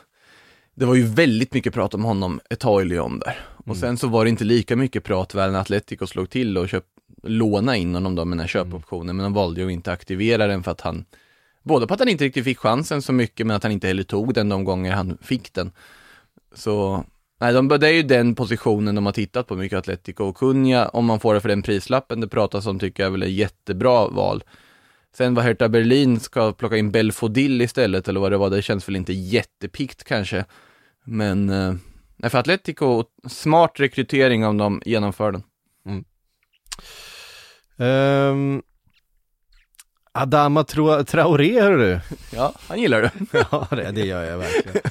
det var ju väldigt mycket prat om honom ett tag i Lyon där. Och sen så var det inte lika mycket prat väl när Atletico slog till och köp, låna in honom då med den här köpoptionen, men de valde ju att inte aktivera den för att han, både på att han inte riktigt fick chansen så mycket, men att han inte heller tog den de gånger han fick den. Så, nej, de, det är ju den positionen de har tittat på mycket, Atletico och Cunha, om man får det för den prislappen det pratas om, tycker jag väl är jättebra val. Sen vad Hertha Berlin ska plocka in Belfodil istället, eller vad det var, det känns väl inte jättepikt kanske. Men, eh, för Atletico, smart rekrytering om de genomför den. Um, Adama Tra- Traoré, hör du. Ja, han gillar det. Ja, det, det gör jag verkligen.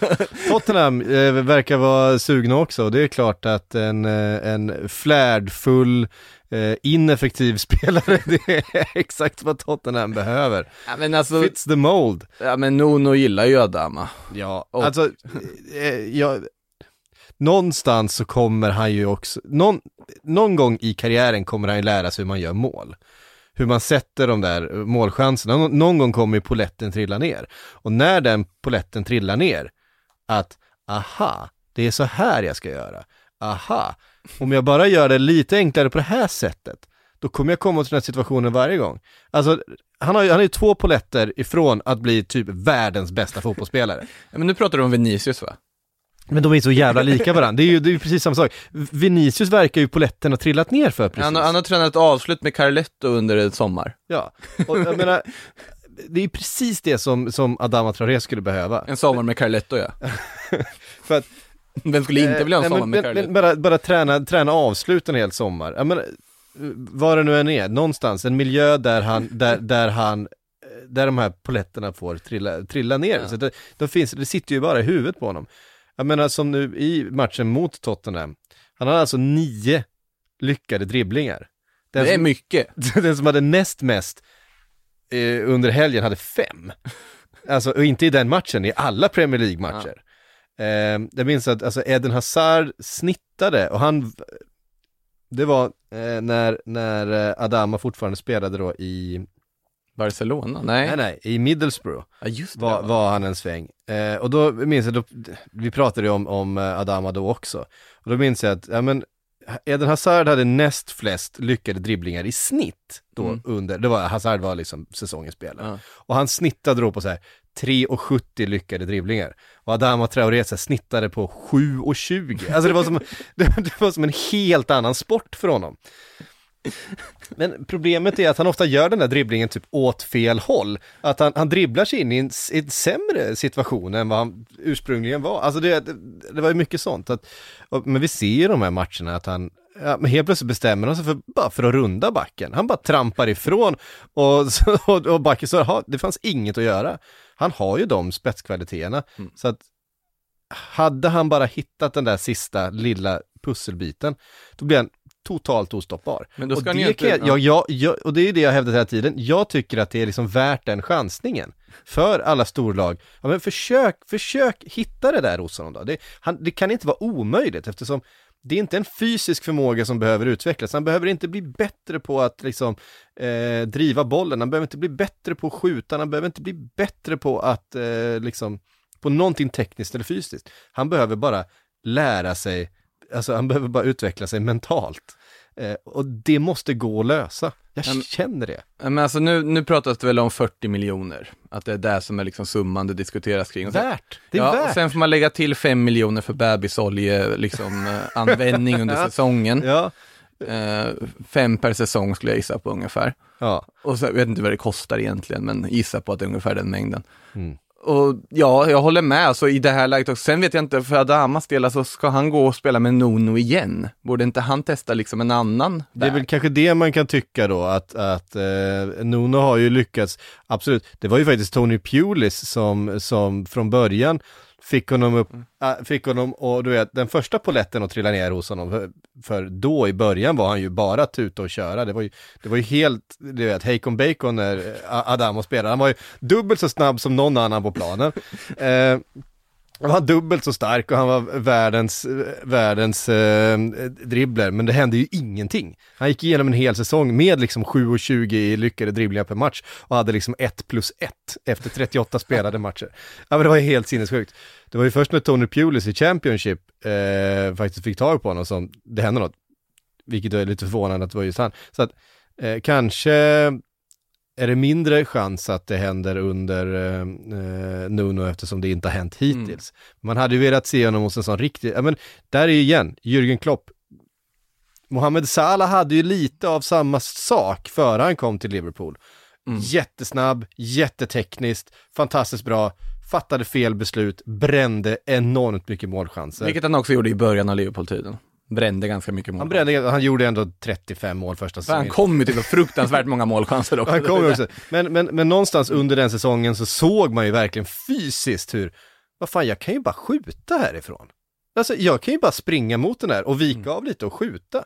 Tottenham eh, verkar vara sugna också. Det är klart att en, eh, en flärdfull, eh, ineffektiv spelare, det är exakt vad Tottenham behöver. Ja, men alltså, Fits the mold. ja men Nuno gillar ju Adama. Ja, Och- alltså, eh, jag, någonstans så kommer han ju också, någon, någon gång i karriären kommer han ju lära sig hur man gör mål. Hur man sätter de där målchanserna. Någon, någon gång kommer ju poletten trilla ner. Och när den poletten trillar ner, att aha, det är så här jag ska göra. Aha, om jag bara gör det lite enklare på det här sättet, då kommer jag komma till den här situationen varje gång. Alltså, han har han är ju två poletter ifrån att bli typ världens bästa fotbollsspelare. Men nu pratar du om Vinicius va? Men de är så jävla lika varandra, det är ju, det är ju precis samma sak. Vinicius verkar ju poletten ha trillat ner för precis. Han, har- han har tränat avslut med Carletto under en sommar. Ja, och jag menar, det är ju precis det som, som Adama Traoré skulle behöva. En sommar med Carletto ja. För att, Vem skulle inte vilja ha en Eh, sommar med men bara, bara träna, träna avslut en hel sommar. Jag menar, vad det nu än är, någonstans, en miljö där han, där, där han där de här poletterna får trilla, trilla ner. Ja. Så det, de finns, det sitter ju bara i huvudet på honom. jag menar som nu i matchen mot Tottenham, han hade alltså nio lyckade dribblingar. Den Det är som- mycket. den som hade näst mest eh, under helgen hade fem. Alltså, och inte i den matchen, i alla Premier League-matcher. Eh, jag minns att alltså, Eden Hazard snittade och han, det var eh, när, när eh, Adama fortfarande spelade då i, Barcelona? Nej. nej nej, i Middlesbrough Ja, just det. var, var han en sväng. Eh, och då minns jag, då, vi pratade ju om, om eh, Adama då också. Och då minns jag att, ja men, Eden Hazard hade näst flest lyckade dribblingar i snitt då Mm. under, det var, Hazard var liksom säsongens spelare. Ja. Och han snittade då på så här 3,70 lyckade dribblingar. Och Adama Traoré så här, snittade på 7,20. Alltså det var, som, det, det var som en helt annan sport för honom. Men problemet är att han ofta gör den där dribblingen typ åt fel håll. Att han, han dribblar sig in i en, en sämre situation än vad han ursprungligen var. Alltså det, det, det var ju mycket sånt. Att, och, men vi ser ju de här matcherna att han, ja, men helt plötsligt bestämmer han sig för, bara för att runda backen. Han bara trampar ifrån och, så, och, och backen så, ha, det fanns inget att göra. Han har ju de spetskvaliteterna. Så att hade han bara hittat den där sista lilla pusselbiten, då blir han totalt ostoppbar. Men då ska och, det ju inte- jag, ja, jag, jag, och det är det jag hävdat hela tiden. Jag tycker att det är liksom värt den chansningen. För alla storlag. Ja, men försök, försök hitta det där hos honom då. Det, han, det kan inte vara omöjligt eftersom det är inte en fysisk förmåga som behöver utvecklas. Han behöver inte bli bättre på att liksom eh, driva bollen. Han behöver inte bli bättre på att skjuta. Han behöver inte bli bättre på att eh, liksom på någonting tekniskt eller fysiskt. Han behöver bara lära sig, alltså han behöver bara utveckla sig mentalt. Eh, och det måste gå att lösa. Jag Men- känner det. Ja, Men alltså nu, nu pratas det väl om 40 miljoner, att det är det som är liksom summan det diskuteras kring. Och sen, Värt! Det är ja, värt! och sen får man lägga till 5 miljoner för bebisolje, liksom eh, användning under Ja. säsongen. Ja, Eh, fem per säsong skulle jag gissa på ungefär. ja. Och så, jag vet inte vad det kostar egentligen, men gissa på att det är ungefär den mängden. Mm. Och ja, jag håller med, alltså i det här läget också. Sen vet jag inte, för Adamas del, alltså ska han gå och spela med Nono igen? Borde inte han testa liksom en annan Det är väg? väl kanske det man kan tycka då, att, att eh, Nuno har ju lyckats, absolut, det var ju faktiskt Tony Pulis som, som från början fick honom upp, äh, fick honom och du vet, den första poletten att trilla ner hos honom, för, för då i början var han ju bara tuta och köra, det var ju, det var ju helt, du vet, Hakon Bacon när eh, Adamo spelade, han var ju dubbelt så snabb som någon annan på planen. Eh, han var dubbelt så stark och han var världens, världens eh, dribbler, men det hände ju ingenting. Han gick igenom en hel säsong med liksom 7,20 i lyckade dribblingar per match och hade liksom 1 plus 1 efter 38 spelade matcher. Ja men det var ju helt sinnessjukt. Det var ju först när Tony Pulis i Championship eh, faktiskt fick tag på honom som det hände något. Vilket är lite förvånande att det var just han. Så att eh, kanske är det mindre chans att det händer under eh, eh, Nuno eftersom det inte har hänt hittills. Man hade ju velat se honom hos en sån riktig, ja men där är ju igen, Jürgen Klopp. Mohamed Salah hade ju lite av samma sak före han kom till Liverpool. Jättesnabb, jättetekniskt, fantastiskt bra, fattade fel beslut, brände enormt mycket målchanser. Vilket han också gjorde i början av Liverpool-tiden. Brände ganska mycket mål. Han, brände, han gjorde ändå 35 mål första För han säsongen. kom ju till fruktansvärt många målchanser också. Han kom också. Men, men, men någonstans under den säsongen så såg man ju verkligen fysiskt hur, vad fan jag kan ju bara skjuta härifrån. Alltså jag kan ju bara springa mot den där och vika av lite och skjuta.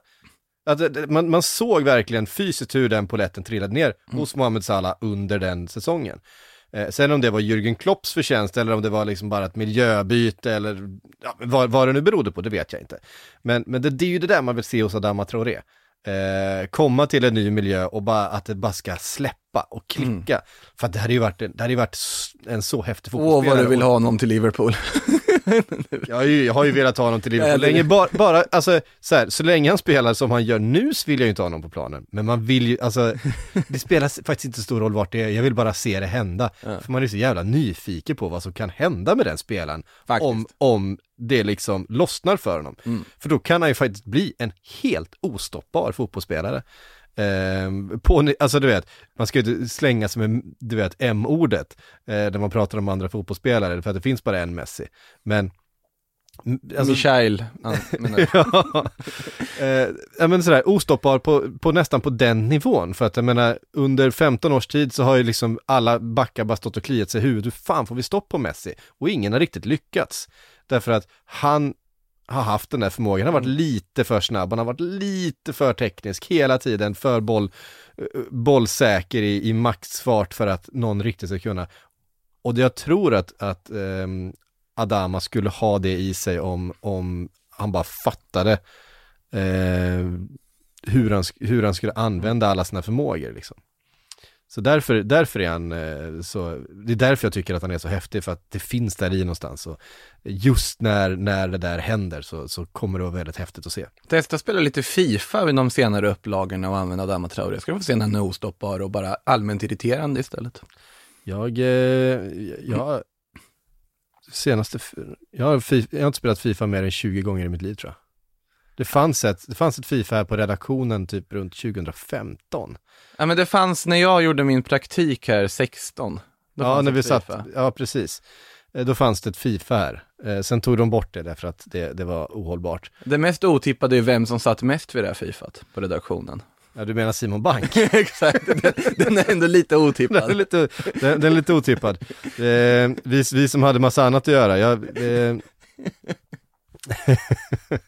Det- man, man såg verkligen fysiskt hur den poletten trillade ner hos Mohamed Salah under den säsongen. Eh, sen om det var Jürgen Klopps förtjänst eller om det var liksom bara ett miljöbyte eller ja, vad, vad det nu berodde på, det vet jag inte. Men, men det, det är ju det där man vill se hos Adama Traoré. Eh, komma till en ny miljö och bara att det bara ska släppa och klicka. För att det hade ju varit, en- det hade varit en så häftig Åh, fotbollsspelare. vad du vill ha honom till Liverpool. jag har, ju, jag har ju velat ha honom till Liverpool länge, bara, bara alltså, så, här, så länge han spelar som han gör nu så vill jag ju inte ha honom på planen. Men man vill ju, alltså, det spelar faktiskt inte stor roll vart det är, jag vill bara se det hända. För man är så jävla nyfiken på vad som kan hända med den spelaren. Faktiskt. Om, om det liksom lossnar för honom. För då kan han ju faktiskt bli en helt ostoppbar fotbollsspelare. Ehm, på, alltså du vet, man ska ju inte slänga sig med, du vet, M-ordet, eh, när man pratar om andra fotbollsspelare, för att det finns bara en Messi. Men alltså- Michael, ja, menar ja, eh, ja, men sådär ostoppbar på, på nästan på den nivån. För att jag menar, under 15 års tid så har ju liksom alla backar bara stått och kliat sig i huvudet. Hur fan får vi stopp på Messi? Och ingen har riktigt lyckats. Därför att han har haft den där förmågan, han har varit lite för snabb, han har varit lite för teknisk hela tiden, för boll, eh, bollsäker i, i maxfart för att någon riktigt ska kunna. Och jag tror att, att ehm, Adama skulle ha det i sig om, om han bara fattade eh, hur, han, hur han skulle använda alla sina förmågor liksom. Så därför, därför är han eh, så, det är därför jag tycker att han är så häftig, för att det finns där i någonstans. Och just när, när det där händer så, så kommer det vara väldigt häftigt att se. Testa spela lite Fifa vid de senare upplagorna och använda Adama Traoré. Ska du få se när han är ostoppbar och bara allmänt irriterande istället. Jag, eh, jag, senaste, jag har, jag har inte spelat Fifa mer än 20 gånger i mitt liv tror jag. Det fanns ett, det fanns ett Fifa här på redaktionen typ runt 2015. Ja men det fanns när jag gjorde min praktik här 16. Då ja, när vi satt, FIFA. ja precis. Eh, Då fanns det ett Fifa här. Eh, Sen tog de bort det därför att det, det var ohållbart. Det mest otippade är vem som satt mest vid det här Fifat på redaktionen. Ja, du menar Simon Bank? Exakt, den, den är ändå lite Den är otippad. lite, den, den är lite otippad. Eh, vi, vi som hade massa annat att göra, jag, eh,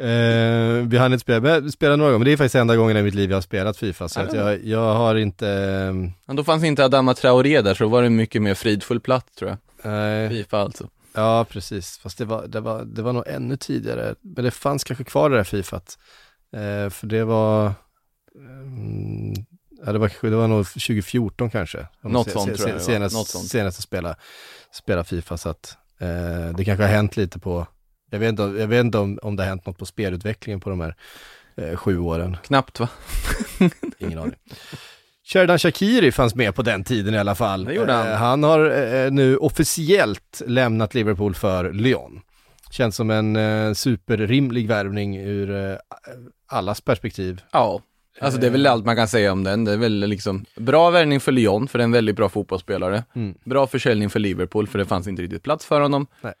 eh, vi hann inte spela, spelade några gånger, men det är faktiskt enda gången i mitt liv jag har spelat Fifa, så att jag, jag har inte, Men då fanns inte Adama Traoré där, så då var det en mycket mer fridfull plats tror jag. nej, Fifa alltså. ja precis, fast det var, det, var, det var nog ännu tidigare, men det fanns kanske kvar det där Fifat, eh, för det var, mm, ja det var, kanske- det var nog 2014 kanske. Något sånt tror jag. Senast, Något sånt. senast jag spela, spela Fifa, så att eh, det kanske har hänt lite på, jag vet inte, jag vet inte om, om det har hänt något på spelutvecklingen på de här eh, sju åren, Knappt va? ingen aning. Sheridan Shakiri fanns med på den tiden i alla fall. Det gjorde han. Eh, han har eh, nu officiellt lämnat Liverpool för Lyon. Känns som en eh, superrimlig värvning ur eh, allas perspektiv. Ja. Alltså det är väl allt man kan säga om den. Det är väl liksom bra värvning för Lyon, för det är en väldigt bra fotbollsspelare. Mm. Bra försäljning för Liverpool, för det fanns inte riktigt plats för honom. Nej.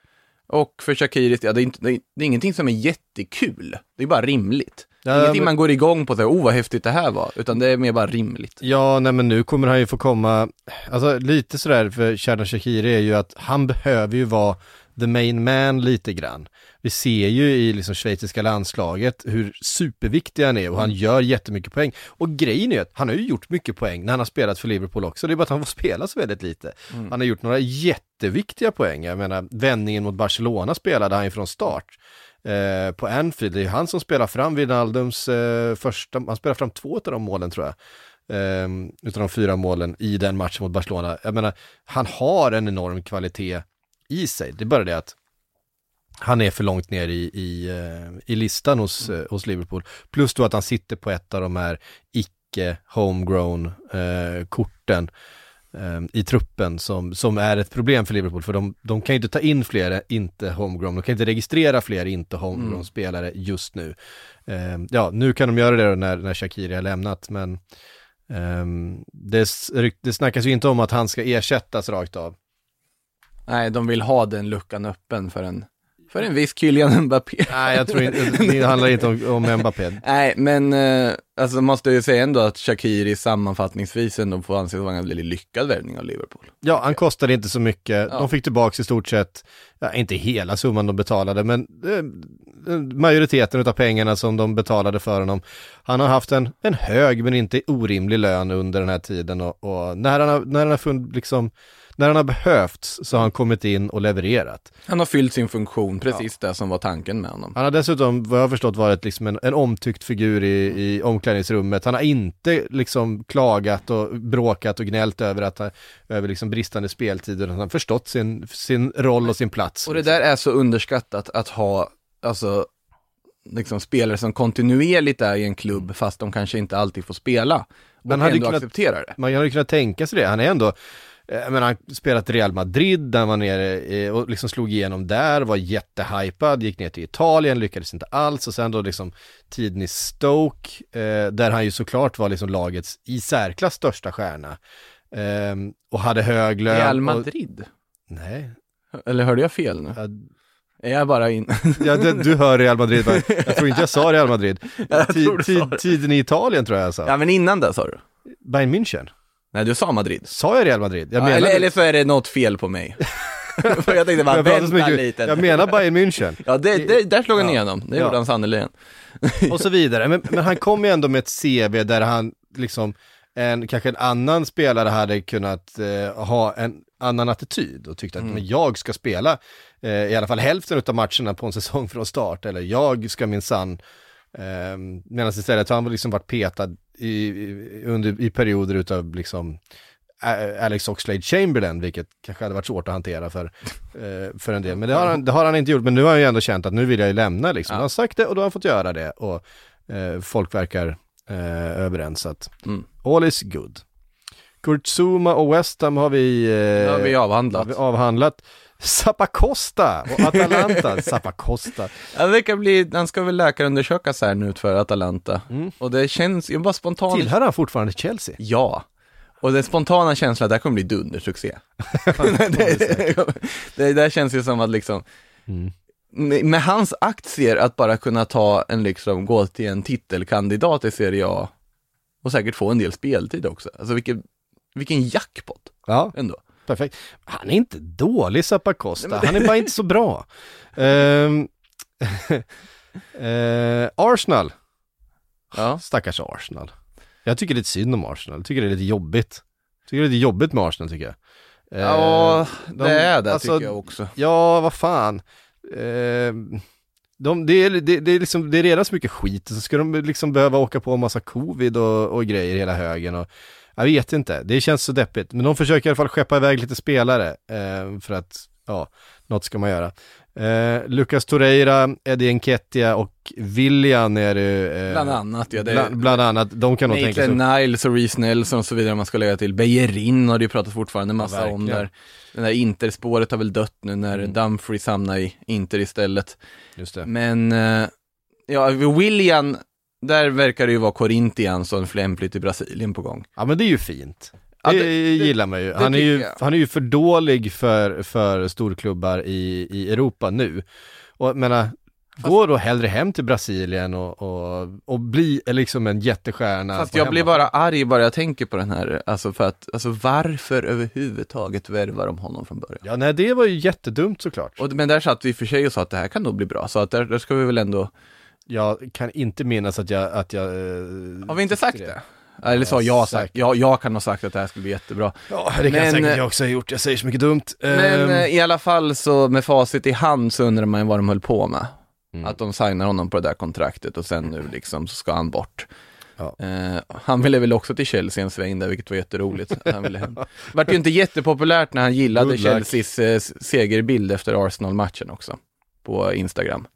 Och för Shakiri, ja, det, är inte, det, är, ingenting som är jättekul. Det är bara rimligt. Ja, ingenting men- man går igång på säger, oh vad häftigt det här var, utan det är mer bara rimligt. Ja, nej men nu kommer han ju få komma, alltså lite sådär för Sheridan Shakiri är ju att han behöver ju vara the main man lite grann. Vi ser ju i liksom schweiziska landslaget hur superviktig han är och han gör jättemycket poäng. Och grejen är att han har ju gjort mycket poäng när han har spelat för Liverpool också. Det är bara att han får spela så väldigt lite. Han har gjort några jätteviktiga poäng. Jag menar, vändningen mot Barcelona spelade han ju från start. Eh, på Anfield, det är ju han som spelar fram Wijnaldums eh, första, han spelar fram två av de målen tror jag. Eh, utav de fyra målen i den matchen mot Barcelona. Jag menar, han har en enorm kvalitet i sig. Det är bara det att han är för långt ner i, i, eh, i listan hos, eh, hos Liverpool. Plus då att han sitter på ett av de här icke homegrown eh, korten eh, i truppen som, som är ett problem för Liverpool. För de, de kan ju inte ta in fler inte homegrown, de kan inte registrera fler inte homegrown spelare just nu. Eh, ja, nu kan de göra det då när, när Shakiri har lämnat, men ehm, det, det snackas ju inte om att han ska ersättas rakt av. Nej, de vill ha den luckan öppen för en, för en viss Kylian Mbappé. Nej, jag tror inte, det handlar inte om, om Mbappé. Nej, men eh, alltså måste jag ju säga ändå att Shakiri sammanfattningsvis ändå får anses vara en väldigt lyckad värvning av Liverpool. Ja, han kostade inte så mycket. Ja. De fick tillbaka i stort sett, ja, inte hela summan de betalade, men eh, majoriteten av pengarna som de betalade för honom. Han har haft en, en hög men inte orimlig lön under den här tiden och, och när han har, när han har funnit, liksom, när han har behövts så har han kommit in och levererat. Han har fyllt sin funktion, precis det som var tanken med honom. Han har dessutom, vad jag har förstått, varit liksom en, en omtyckt figur i, i omklädningsrummet. Han har inte liksom klagat och bråkat och gnällt över, att, han- över liksom bristande speltid, utan han har förstått sin, sin roll och sin plats. Och det där är så underskattat att ha, alltså, liksom spelare som kontinuerligt är i en klubb fast de kanske inte alltid får spela. Och Man hade ändå kunnat- accepterar det. Man hade kunnat tänka sig det, han är ändå eh, menar, han spelat Real Madrid där var nere eh, och liksom slog igenom där, var jättehypad, gick ner till Italien, lyckades inte alls och sen då liksom tiden i Stoke, eh, där han ju såklart var liksom lagets i särklass största stjärna. Eh, och hade hög lön. Real och- Madrid? Nej, Eller hörde jag fel nu? ja, Är jag bara in... Ja, det, du hör Real Madrid, jag tror inte jag sa Real Madrid. Tid- du tid- tiden i Italien tror jag jag sa. ja men innan det sa du? Bayern München. Nej du sa Madrid. Sa jag Real Madrid? Jag Ja, menar, eller, eller så är det något fel på mig. För jag tänkte bara, jag, vänta lite. jag menar Bayern München. Ja, det, det, där slog han Ja. igenom. Det Ja. gjorde han sannerligen. och så vidare. Men, men han kom ju ändå med ett CV där han liksom, en, kanske en annan spelare hade kunnat eh, ha en annan attityd och tyckte att men jag ska spela eh, i alla fall hälften av matcherna på en säsong från start, eller jag ska minsann Eh, Medan istället har han liksom varit petad i, under, i perioder utav liksom Alex Oxlade Chamberlain, vilket kanske hade varit svårt att hantera för, eh, för en del. Men det har, han, det har han inte gjort, men nu har han ju ändå känt att nu vill jag ju lämna liksom. Ja. Han har sagt det och då har han fått göra det och eh, folk verkar eh, överens så att Mm. all is good. Kurt Zuma och West Ham har vi, eh, har vi avhandlat. har vi avhandlat. Zappacosta och Atalanta, Zappacosta. Ja, det verkar bli, han ska väl läkarundersökas här nu för Atalanta. Mm. Och det känns, jag bara spontant. Tillhör han fortfarande Chelsea? Ja. Och den spontana känslan det här kommer bli dundersuccé. det, det där känns ju som att liksom, Mm. med, med hans aktier att bara kunna ta en liksom, gå till en titelkandidat i Serie A och säkert få en del speltid också. Alltså vilken, vilken jackpot Ja, ändå. Perfekt. Han är inte dålig Zappacosta, han är bara inte så bra. Ehm, eh, Arsenal, Ja. stackars Arsenal. Jag tycker lite synd om Arsenal, jag tycker det är lite jobbigt. Jag tycker det är lite jobbigt med Arsenal tycker jag. Eh, Ja, det de- är det alltså, tycker jag också. Ja, vad fan. Eh, de, det, är, det, det, är liksom, det är redan så mycket skit, så ska de liksom behöva åka på en massa covid och, och grejer hela högen. Och, jag vet inte, det känns så deppigt. Men de försöker i alla fall skeppa iväg lite spelare eh, för att, ja, något ska man göra. Eh, Lucas Torreira, Eddie Enketia och William är det. Eh, Bland annat, ja. Det bland, bland annat, de kan nog tänka sig. Niles och Reece Nelson och så vidare man ska lägga till. Bejerin har det ju pratat fortfarande massa Ja, om där. Den där Interspåret har väl dött nu när Mm. Dumfries hamnar i Inter istället. Just det. Men, eh, ja, William, där verkar det ju vara Corinthians och en flämpligt i Brasilien på gång. Ja men det är ju fint. Ja, det, det- det- gillar man ju. det Han är ju, han är ju för dålig för, för storklubbar i, i Europa nu. Och jag menar, gå då hellre hem till Brasilien och, och, och bli liksom en jättestjärna. Fast jag blir hemmaplan. bara arg bara jag tänker på den här, alltså för att, alltså varför överhuvudtaget värvar de honom från början? Ja nej det var ju jättedumt såklart. Och, men där satt vi för sig och sa att det här kan nog bli bra, så att där, där ska vi väl ändå, Jag kan inte minnas att jag, att jag... eh, har vi inte sagt det? Eller så har jag sagt, jag, jag kan ha sagt att det här skulle bli jättebra. Ja det kan Men, säkert eh, jag också ha gjort, jag säger så mycket dumt. Men eh, i alla fall så med facit i hand så undrar man ju vad de höll på med. Mm. Att de signar honom på det där kontraktet och sen nu liksom så ska han bort. Ja. Eh, han ville väl också till Chelsea en sväng där, vilket var jätteroligt. Han ville hem. Vart ju inte jättepopulärt när han gillade. Chelseas eh, segerbild efter Arsenal-matchen också. På Instagram.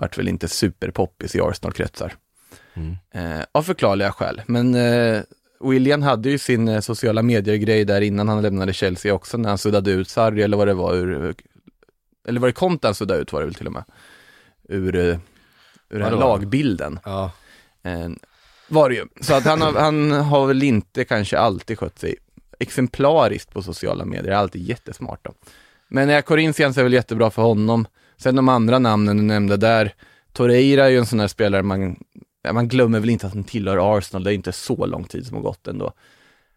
Vart väl inte superpoppis i Arsenal-kretsar. Mm. Eh, av förklarliga skäl. Men eh, William hade ju sin eh, sociala medier-grej där innan han lämnade Chelsea också, när han suddade ut Sarri eller vad det var ur, eller var det Conte han suddade ut var det väl till och med, ur, eh, ur den Vadå? lagbilden. Ja, Eh, var det ju. Så att han har, han har väl inte kanske alltid skött sig exemplariskt på sociala medier, alltid jättesmart då. Men ja, Corinthians är väl jättebra för honom. Sen de andra namnen du nämnde där, Torreira är ju en sån här spelare man, man glömmer väl inte att han tillhör Arsenal, det är inte så lång tid som har gått ändå.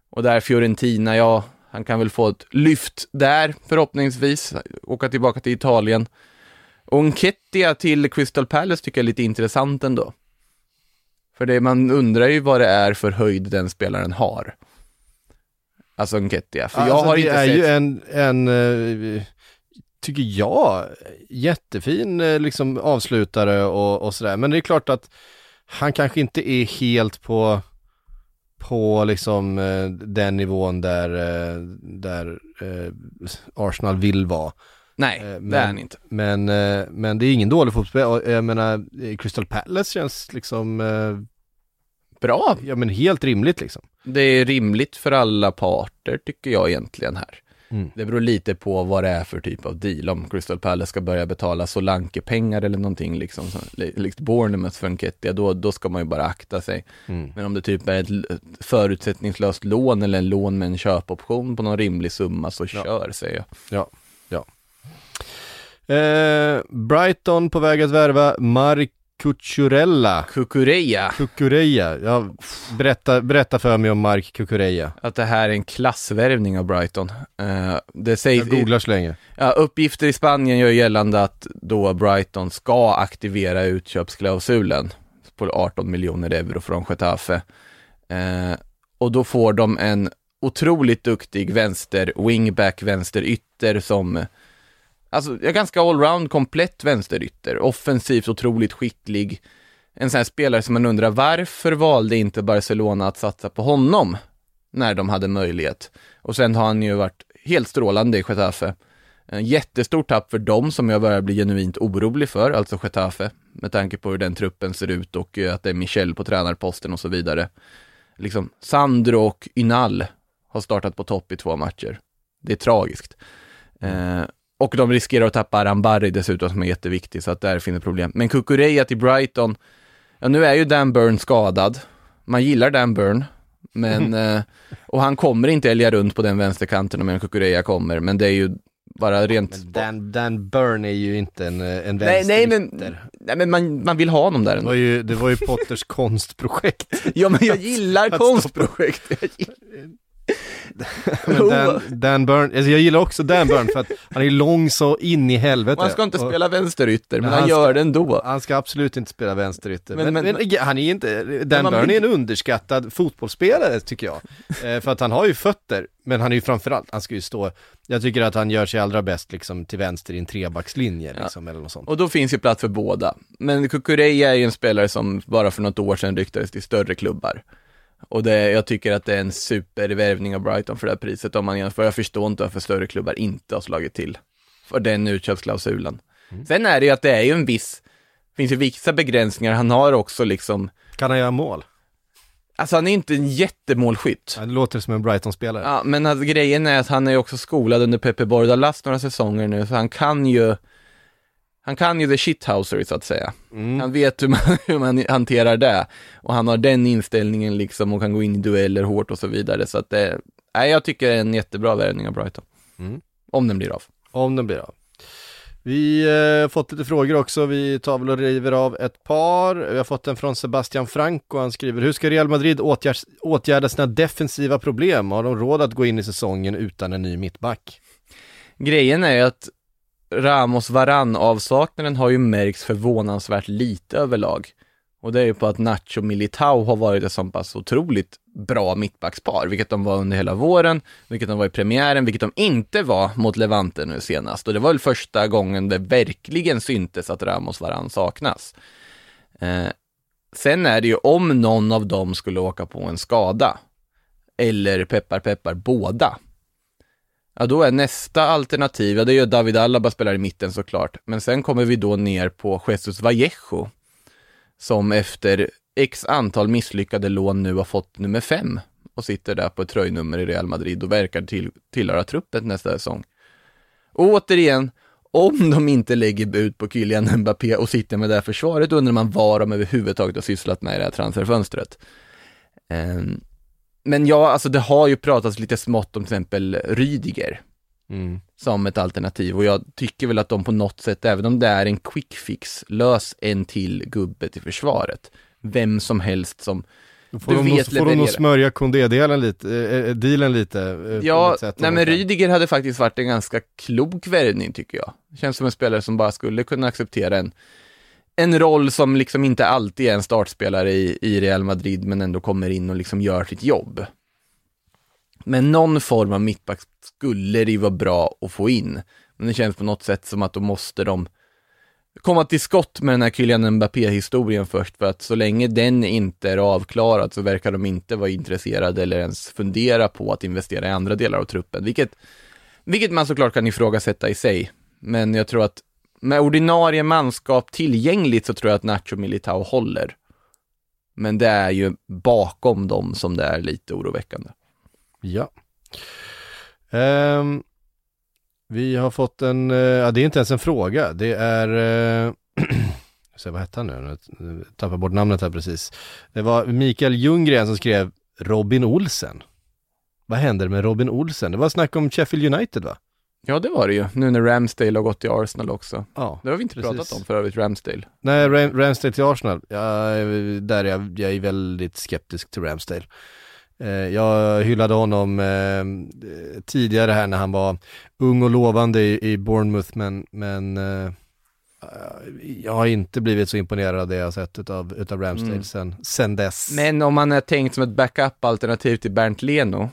Och där Fiorentina, ja, han kan väl få ett lyft där förhoppningsvis, åka tillbaka till Italien. Och Nketiah till Crystal Palace tycker jag är lite intressant ändå. För det, man undrar ju vad det är för höjd den spelaren har. Alltså Nketiah, för jag Alltså, har det inte är sett... ju en, en eh, tycker jag, jättefin eh, liksom avslutare och, och sådär. Men det är klart att han kanske inte är helt på, på liksom eh, den nivån där, eh, där Arsenal vill vara. Nej, Eh, det men- är han inte. Men, men det är ingen dålig fotboll. Jag menar, Crystal Palace känns liksom, Bra, ja men helt rimligt liksom. det är rimligt för alla parter tycker jag egentligen här. Mm. Det beror lite på vad det är för typ av deal. Om Crystal Palace ska börja betala Solanke-pengar eller någonting, liksom, som- li- likt Bournemouth för Nketiah, då, då ska man ju bara akta sig. Mm. Men om det typ är ett förutsättningslöst lån eller en lån med en köpoption på någon rimlig summa så Ja. kör, säger jag. Ja, ja. Eh, Brighton på väg att värva Mark Cucurella. Kukureya, Cucurella, ja, berätta, berätta för mig om Mark Cucurella. att det här är en klassvärvning av Brighton. Eh, det sägs, Jag googlar så länge. ja, uppgifter i Spanien gör gällande att då Brighton ska aktivera utköpsklausulen på 18 miljoner euro från Getafe. Eh, och då får de en otroligt duktig vänster wingback, vänster ytter som Alltså, är ganska allround, komplett vänsterytter. Offensivt otroligt skicklig. En sån här spelare som man undrar varför valde inte Barcelona att satsa på honom när de hade möjlighet. Och sen har han ju varit helt strålande i Getafe. En jättestort tapp för dem som jag börjar bli genuint orolig för, alltså Getafe, med tanke på hur den truppen ser ut och eh, att det är Michel på tränarposten och så vidare. Liksom, Sandro och Ynal har startat på topp i två matcher. Det är tragiskt. Eh, och de riskerar att tappa Arambari dessutom som är jätteviktig, så att där finns problem. Men Kukureya till Brighton, ja nu är ju Dan Burn skadad. Man gillar Dan Burn, men, eh, och han kommer inte älga runt på den vänsterkanten om Kukureya kommer, men det är ju bara rent... Men Dan, Dan Burn är ju inte en, eh, en nej, nej, men, nej, men man, man vill ha honom där Det var ändå. ju, det var ju Potters konstprojekt. Ja, men jag gillar konstprojekt. Jag gillar- Men Dan, Dan Burn, alltså jag gillar också Dan Burn för att han är lång så in i helvete. Man ska inte Och- spela vänsterytter, men Men han han gör ska- det ändå. Han ska absolut inte spela vänsterytter. Men- Men, men- han är inte, Dan Burn är en underskattad fotbollsspelare tycker jag. Eh, för att han har ju fötter, men han är ju framförallt, han ska ju stå, jag tycker att han gör sig allra bäst liksom till vänster i en trebackslinje liksom, eller något sånt. Och då finns ju plats för båda. Men Kukureya är ju en spelare som bara för något år sedan ryktades till större klubbar. Och det, jag tycker att det är en supervärvning av Brighton för det här priset om man jämför. Jag förstår inte varför större klubbar inte har slagit till för den utköpsklausulen. Sen är det ju att det är ju en viss, finns ju vissa begränsningar. Han har också liksom, Kan han göra mål? alltså han är inte en jättemålskytt. Ja, Det låter som en Brighton-spelare. Ja, men alltså, grejen är att han är också skolad under Pepe Bordalas några säsonger nu, så han kan ju han kan ju the shithouser så att säga. Han vet hur man, hur man hanterar det. Och han har den inställningen liksom och kan gå in i dueller hårt och så vidare. Så att det, nej, jag tycker det är en jättebra värvning av Brighton. Mm. Om den blir av. Om den blir av. Vi har fått lite frågor också, vi tar väl och river av ett par. Vi har fått en från Sebastian Franco, han skriver Hur ska Real Madrid åtgärda, åtgärda sina defensiva problem? Har de råd att gå in i säsongen utan en ny mittback? Grejen är ju att Ramos varann avsaknaden har ju märks förvånansvärt lite överlag. Och det är ju på att Nacho Militao har varit ett så pass otroligt bra mittbackspar, vilket de var under hela våren, vilket de var i premiären, vilket de inte var mot Levante nu senast. Och det var väl första gången det verkligen syntes att Ramos varann saknas. Eh, sen är det ju om någon av dem skulle åka på en skada, eller peppar peppar båda, Ja, då är nästa alternativ, ja det är ju David Alaba spelar i mitten såklart, men sen kommer vi då ner på Jesus Vallejo, som efter x antal misslyckade lån nu har fått nummer fem och sitter där på ett tröjnummer i Real Madrid och verkar till, tillhöra truppen nästa säsong. Och återigen, om de inte lägger bud på Kylian Mbappé och sitter med det här försvaret undrar man vad de överhuvudtaget har sysslat med i det här transferfönstret. Um, men ja, alltså det har ju pratats lite smått om till exempel Rydiger som ett alternativ och jag tycker väl att de på något sätt, även om det är en quick fix, lös en till gubbe till försvaret. Vem som helst som Då får Du de, vet får de nog smörja Kondé-delen lite, eh, dealen lite. eh, Ja, sätt, nej men. Rydiger hade faktiskt varit en ganska klok värvning tycker jag. Känns som en spelare som bara skulle kunna acceptera en, en roll som liksom inte alltid är en startspelare i, i Real Madrid, men ändå kommer in och liksom gör sitt jobb. Men någon form av mittback skulle det ju vara bra att få in. Men det känns på något sätt som att då måste de komma till skott med den här Kylian Mbappé-historien först, för att så länge den inte är avklarad så verkar de inte vara intresserade eller ens fundera på att investera i andra delar av truppen, vilket, vilket man såklart kan ifrågasätta i sig. Men jag tror att med ordinarie manskap tillgängligt så tror jag att Nacho Militao håller. Men det är ju bakom dem som det är lite oroväckande. Ja. Um, vi har fått en, uh, ja det är inte ens en fråga, det är, uh, se vad hette han nu, Jag tappade bort namnet här precis. Det var Mikael Ljunggren som skrev Robin Olsen. Vad händer med Robin Olsen? Det var snack om Sheffield United va? Ja, det var det ju. Nu när Ramsdale har gått till Arsenal också. Ja. Det har vi inte Precis. pratat om för övrigt, Ramsdale. Nej, Ram- Ramsdale till Arsenal, ja, där är jag, jag är väldigt skeptisk till Ramsdale. Eh, jag hyllade honom eh, tidigare här när han var ung och lovande i, i Bournemouth, men, men eh, jag har inte blivit så imponerad av det jag sett utav, utav Ramsdale Mm. sen, sen dess. Men om man är tänkt som ett backup-alternativ till Bernt Leno,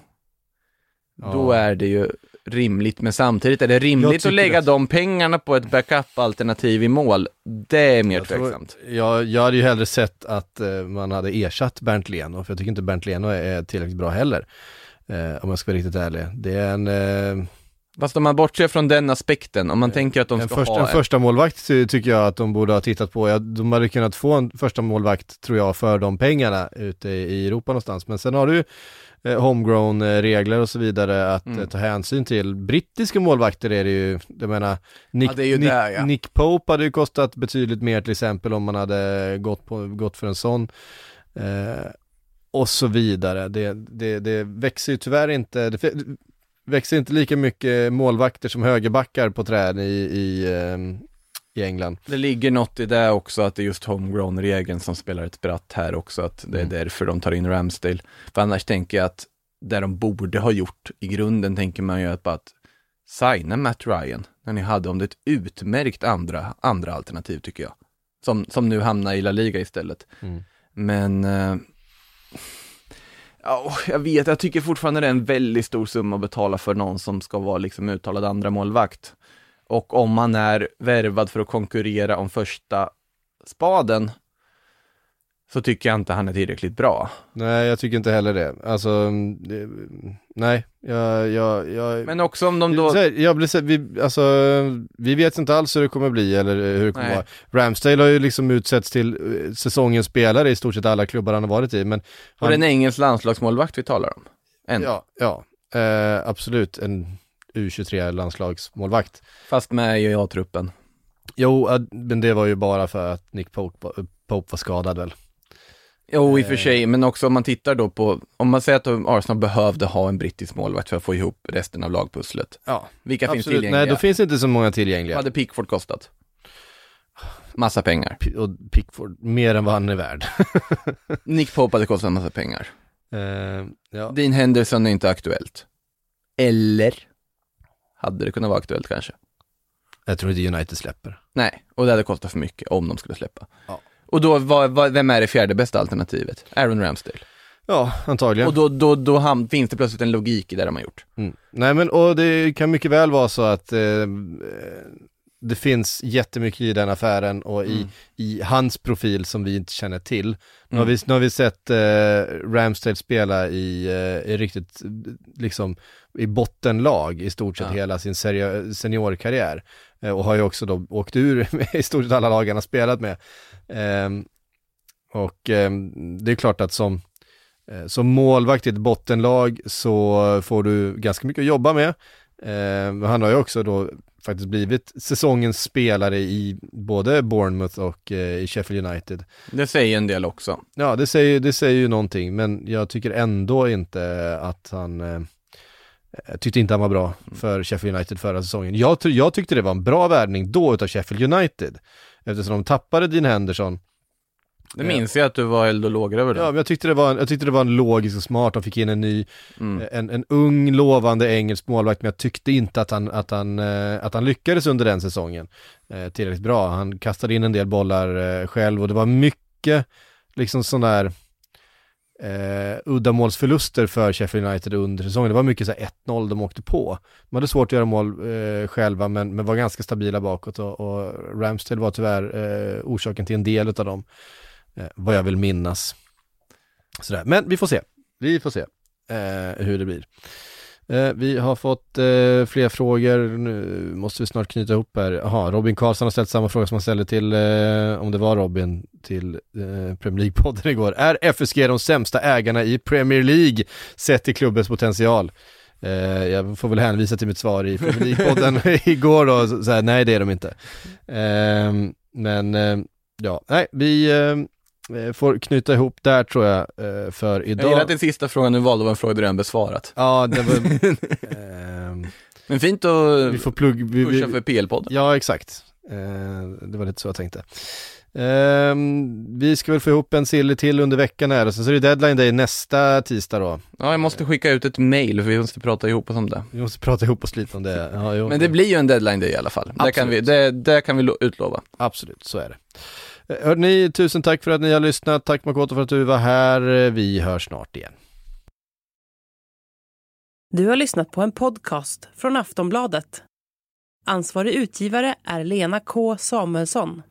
då Ja. är det ju rimligt. Men samtidigt är det rimligt att lägga att- de pengarna på ett backup-alternativ i mål. Det är mer Jag tror- tveksamt. Jag, jag hade ju hellre sett att eh, man hade ersatt Bernt Leno, för jag tycker inte Bernt Leno är, är tillräckligt bra heller. Eh, om jag ska vara riktigt ärlig. Det är en, eh, Fast om man bortser från den aspekten, om man tänker att de en, ska första, ha en första målvakt ty- tycker jag att de borde ha tittat på. De hade kunnat få en första målvakt, tror jag, för de pengarna ute i Europa någonstans. Men sen har du eh, homegrown eh, regler och så vidare att Mm. eh, ta hänsyn till. Brittiska målvakter är det ju, jag menar, Nick, Ja, ju Nick, där, ja. Nick Pope hade ju kostat betydligt mer till exempel om man hade gått, på, gått för en sån. Eh, och så vidare. Det, det, det växer ju tyvärr inte, det växer inte lika mycket målvakter som högerbackar på träd i, i, ehm, i England. Det ligger något i det också, att det är just homegrown-regeln som spelar ett spratt här också, att det är Mm. därför de tar in Ramsdale. För annars tänker jag att det de borde ha gjort i grunden tänker man ju att bara att signa Matt Ryan, när ni hade om det ett utmärkt andra, andra alternativ tycker jag. Som, som nu hamnar i La Liga istället. Mm. Men eh, Ja, jag vet, jag tycker fortfarande det är en väldigt stor summa att betala för någon som ska vara liksom uttalad andra målvakt. Och om man är värvad för att konkurrera om första spaden, så tycker jag inte han är tillräckligt bra. Nej, jag tycker inte heller det. Alltså, det, nej, jag, jag, jag... Men också om de då... Här, jag blir så, vi, alltså, vi vet inte alls hur det kommer bli eller hur det kommer Nej. vara. Ramsdale har ju liksom utsetts till eh, säsongens spelare i stort sett alla klubbar han har varit i, men Och han, det är en engelsk landslagsmålvakt vi talar om. En. ja, ja, eh, absolut en U23 landslagsmålvakt. Fast med i A-truppen. Jo, eh, men det var ju bara för att Nick Pope, Pope var skadad väl. Jo, i och Eh. för sig, men också om man tittar då på, om man säger att Arsenal behövde ha en brittisk målvakt för att få ihop resten av lagpusslet. Ja, Vilka finns absolut. tillgängliga? Nej, då finns inte så många Vad tillgängliga. hade Pickford kostat? Massa pengar. P- Och Pickford, mer än vad han är värd. Nick Pope hade kostat massa pengar. Eh, ja. Dean Henderson är inte aktuellt. Eller? Hade det kunnat vara aktuellt kanske? Jag tror inte United släpper. Nej, och det hade kostat för mycket om de skulle släppa. Ja. Och då, vad, vad, vem är det fjärde bästa alternativet? Aaron Ramsdale. Ja, antagligen. Och då, då, då ham- finns det plötsligt en logik i det de har gjort. Mm. Nej men och det kan mycket väl vara så att eh, det finns jättemycket i den affären och i, Mm. i hans profil som vi inte känner till. Nu, har Mm. vi, nu har vi sett eh, Ramsdale spela i, eh, i riktigt, liksom, i bottenlag i stort sett Ja. hela sin seniorkarriär. Eh, och har ju också då åkt ur i stort sett alla lag han har spelat med. Ehm, och ehm, det är klart att som, eh, som målvakt i ett bottenlag så får du ganska mycket att jobba med. Eh, men han har ju också då faktiskt blivit säsongens spelare i både Bournemouth och eh, i Sheffield United. Det säger en del också. Ja, det säger, det säger ju någonting, men jag tycker ändå inte att han jag tyckte inte han var bra för Sheffield United förra säsongen. Jag, jag tyckte det var en bra värvning då utav Sheffield United. Eftersom de tappade Dean Henderson. Det minns jag att du var eld och lågor över det. Ja, men jag tyckte det var, en- jag tyckte det var en logisk och smart. De fick in en ny, Mm. en, en ung lovande engelsk målvakt, men jag tyckte inte att han, att han, eh, att han lyckades under den säsongen eh, tillräckligt bra. Han kastade in en del bollar eh, själv och det var mycket liksom sån där eh, uddamålsförluster för Sheffield United under säsongen. Det var mycket så 1-0 de åkte på. De hade svårt att göra mål eh, själva men, men var ganska stabila bakåt och, och Ramsdale var tyvärr eh, orsaken till en del av dem. Eh, vad jag vill minnas. Sådär. Men vi får se. Vi får se eh, hur det blir. Eh, vi har fått eh, fler frågor, nu måste vi snart knyta ihop här. Jaha, Robin Karlsson har ställt samma fråga som han ställde till, eh, om det var Robin, till eh, Premier League-podden igår. Är FSG de sämsta ägarna i Premier League sett till klubbens potential? Jag får väl hänvisa till mitt svar i Premier League-podden igår då, så, så här, nej det är de inte. Eh, men ja, nej, vi får knyta ihop där tror jag eh, för Jag idag. gillar att den sista frågan du valde var en fråga du redan besvarat. Ja, det var... ehm, Men fint att Vi får plugg... Vi, pusha vi, för PL-podden. ja, exakt. Eh, det var lite så jag tänkte. Ehm, vi ska väl få ihop en silly till under veckan här och sen så är det deadline day nästa tisdag då. Ja, jag måste skicka ut ett mail för vi måste prata ihop oss om det. Vi måste prata ihop oss lite om det. Ja. Men det blir ju en deadline day i alla fall. Det kan, vi, Absolut. det, det kan vi lo- utlova. Absolut, så är det. Eh, Hörrni, tusen tack för att ni har lyssnat. Tack Makoto för att du var här. Eh, vi hörs snart igen. Du har lyssnat på en podcast från Aftonbladet. Ansvarig utgivare är Lena K Samuelsson.